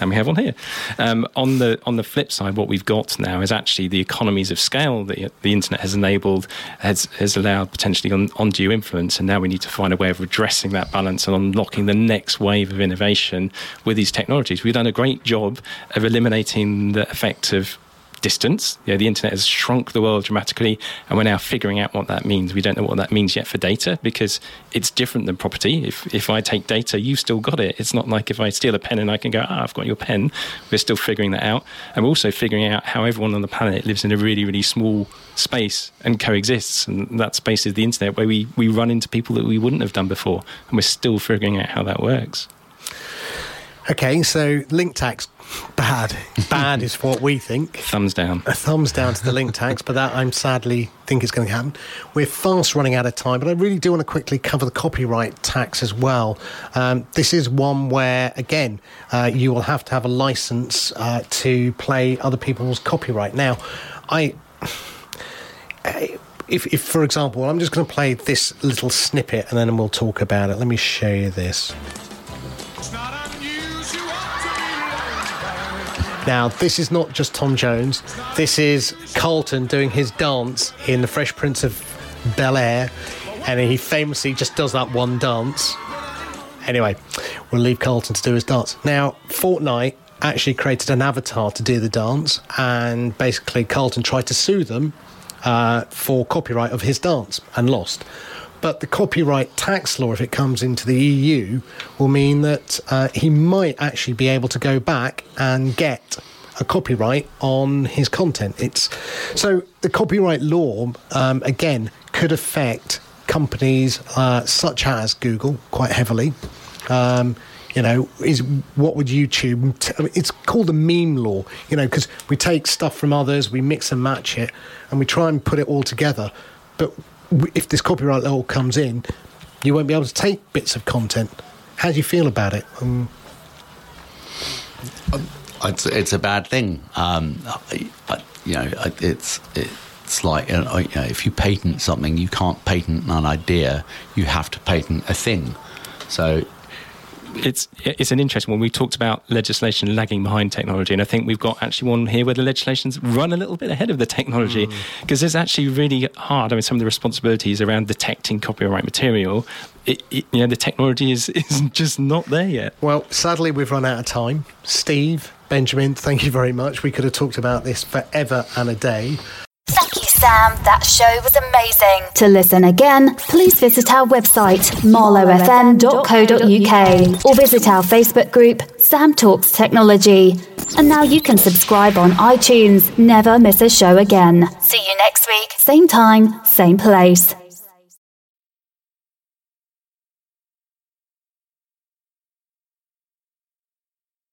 and we have one here. Um, on the on the flip side, what we've got now is actually the economies of scale that the internet has enabled has has allowed potentially un, undue influence, and now we need to find a way of addressing that balance and unlocking the next wave of innovation with these technologies. We've done a great job of eliminating the effect of distance. You know, the internet has shrunk the world dramatically, and we're now figuring out what that means. We don't know what that means yet for data because it's different than property. If if I take data, you've still got it. It's not like if I steal a pen and I can go, ah, I've got your pen. We're still figuring that out, and we're also figuring out how everyone on the planet lives in a really really small space and coexists, and that space is the internet where we we run into people that we wouldn't have done before, and we're still figuring out how that works. Okay, so link tax, bad. Bad is what we think. Thumbs down. a thumbs down to the link tax, but that I'm sadly think is going to happen. We're fast running out of time, but I really do want to quickly cover the copyright tax as well. Um, this is one where, again, uh, you will have to have a license uh, to play other people's copyright. Now, I. If, if, for example, I'm just going to play this little snippet and then we'll talk about it. Let me show you this. Now, this is not just Tom Jones. This is Carlton doing his dance in The Fresh Prince of Bel Air, and he famously just does that one dance. Anyway, we'll leave Carlton to do his dance. Now, Fortnite actually created an avatar to do the dance, and basically, Carlton tried to sue them uh, for copyright of his dance and lost. But the copyright tax law, if it comes into the EU, will mean that uh, he might actually be able to go back and get a copyright on his content. It's so the copyright law um, again could affect companies uh, such as Google quite heavily. Um, you know, is what would YouTube? It's called the meme law. You know, because we take stuff from others, we mix and match it, and we try and put it all together. But if this copyright law comes in, you won't be able to take bits of content. How do you feel about it? Um, It's, it's a bad thing. Um, I, you know, it's it's like know, you know, if you patent something, you can't patent an idea. You have to patent a thing. So it's it's an interesting one. We talked about legislation lagging behind technology, and I think we've got actually one here where the legislation's run a little bit ahead of the technology hmm. because it's actually really hard. I mean, some of the responsibilities around detecting copyright material, it, it, you know, the technology is is just not there yet. Well, sadly, we've run out of time. Steve, Benjamin, thank you very much. We could have talked about this forever and a day. Thank you, Sam. That show was amazing. To listen again, please visit our website, marlowfm.co.uk, or visit our Facebook group, Sam Talks Technology. And now you can subscribe on iTunes. Never miss a show again. See you next week, same time, same place.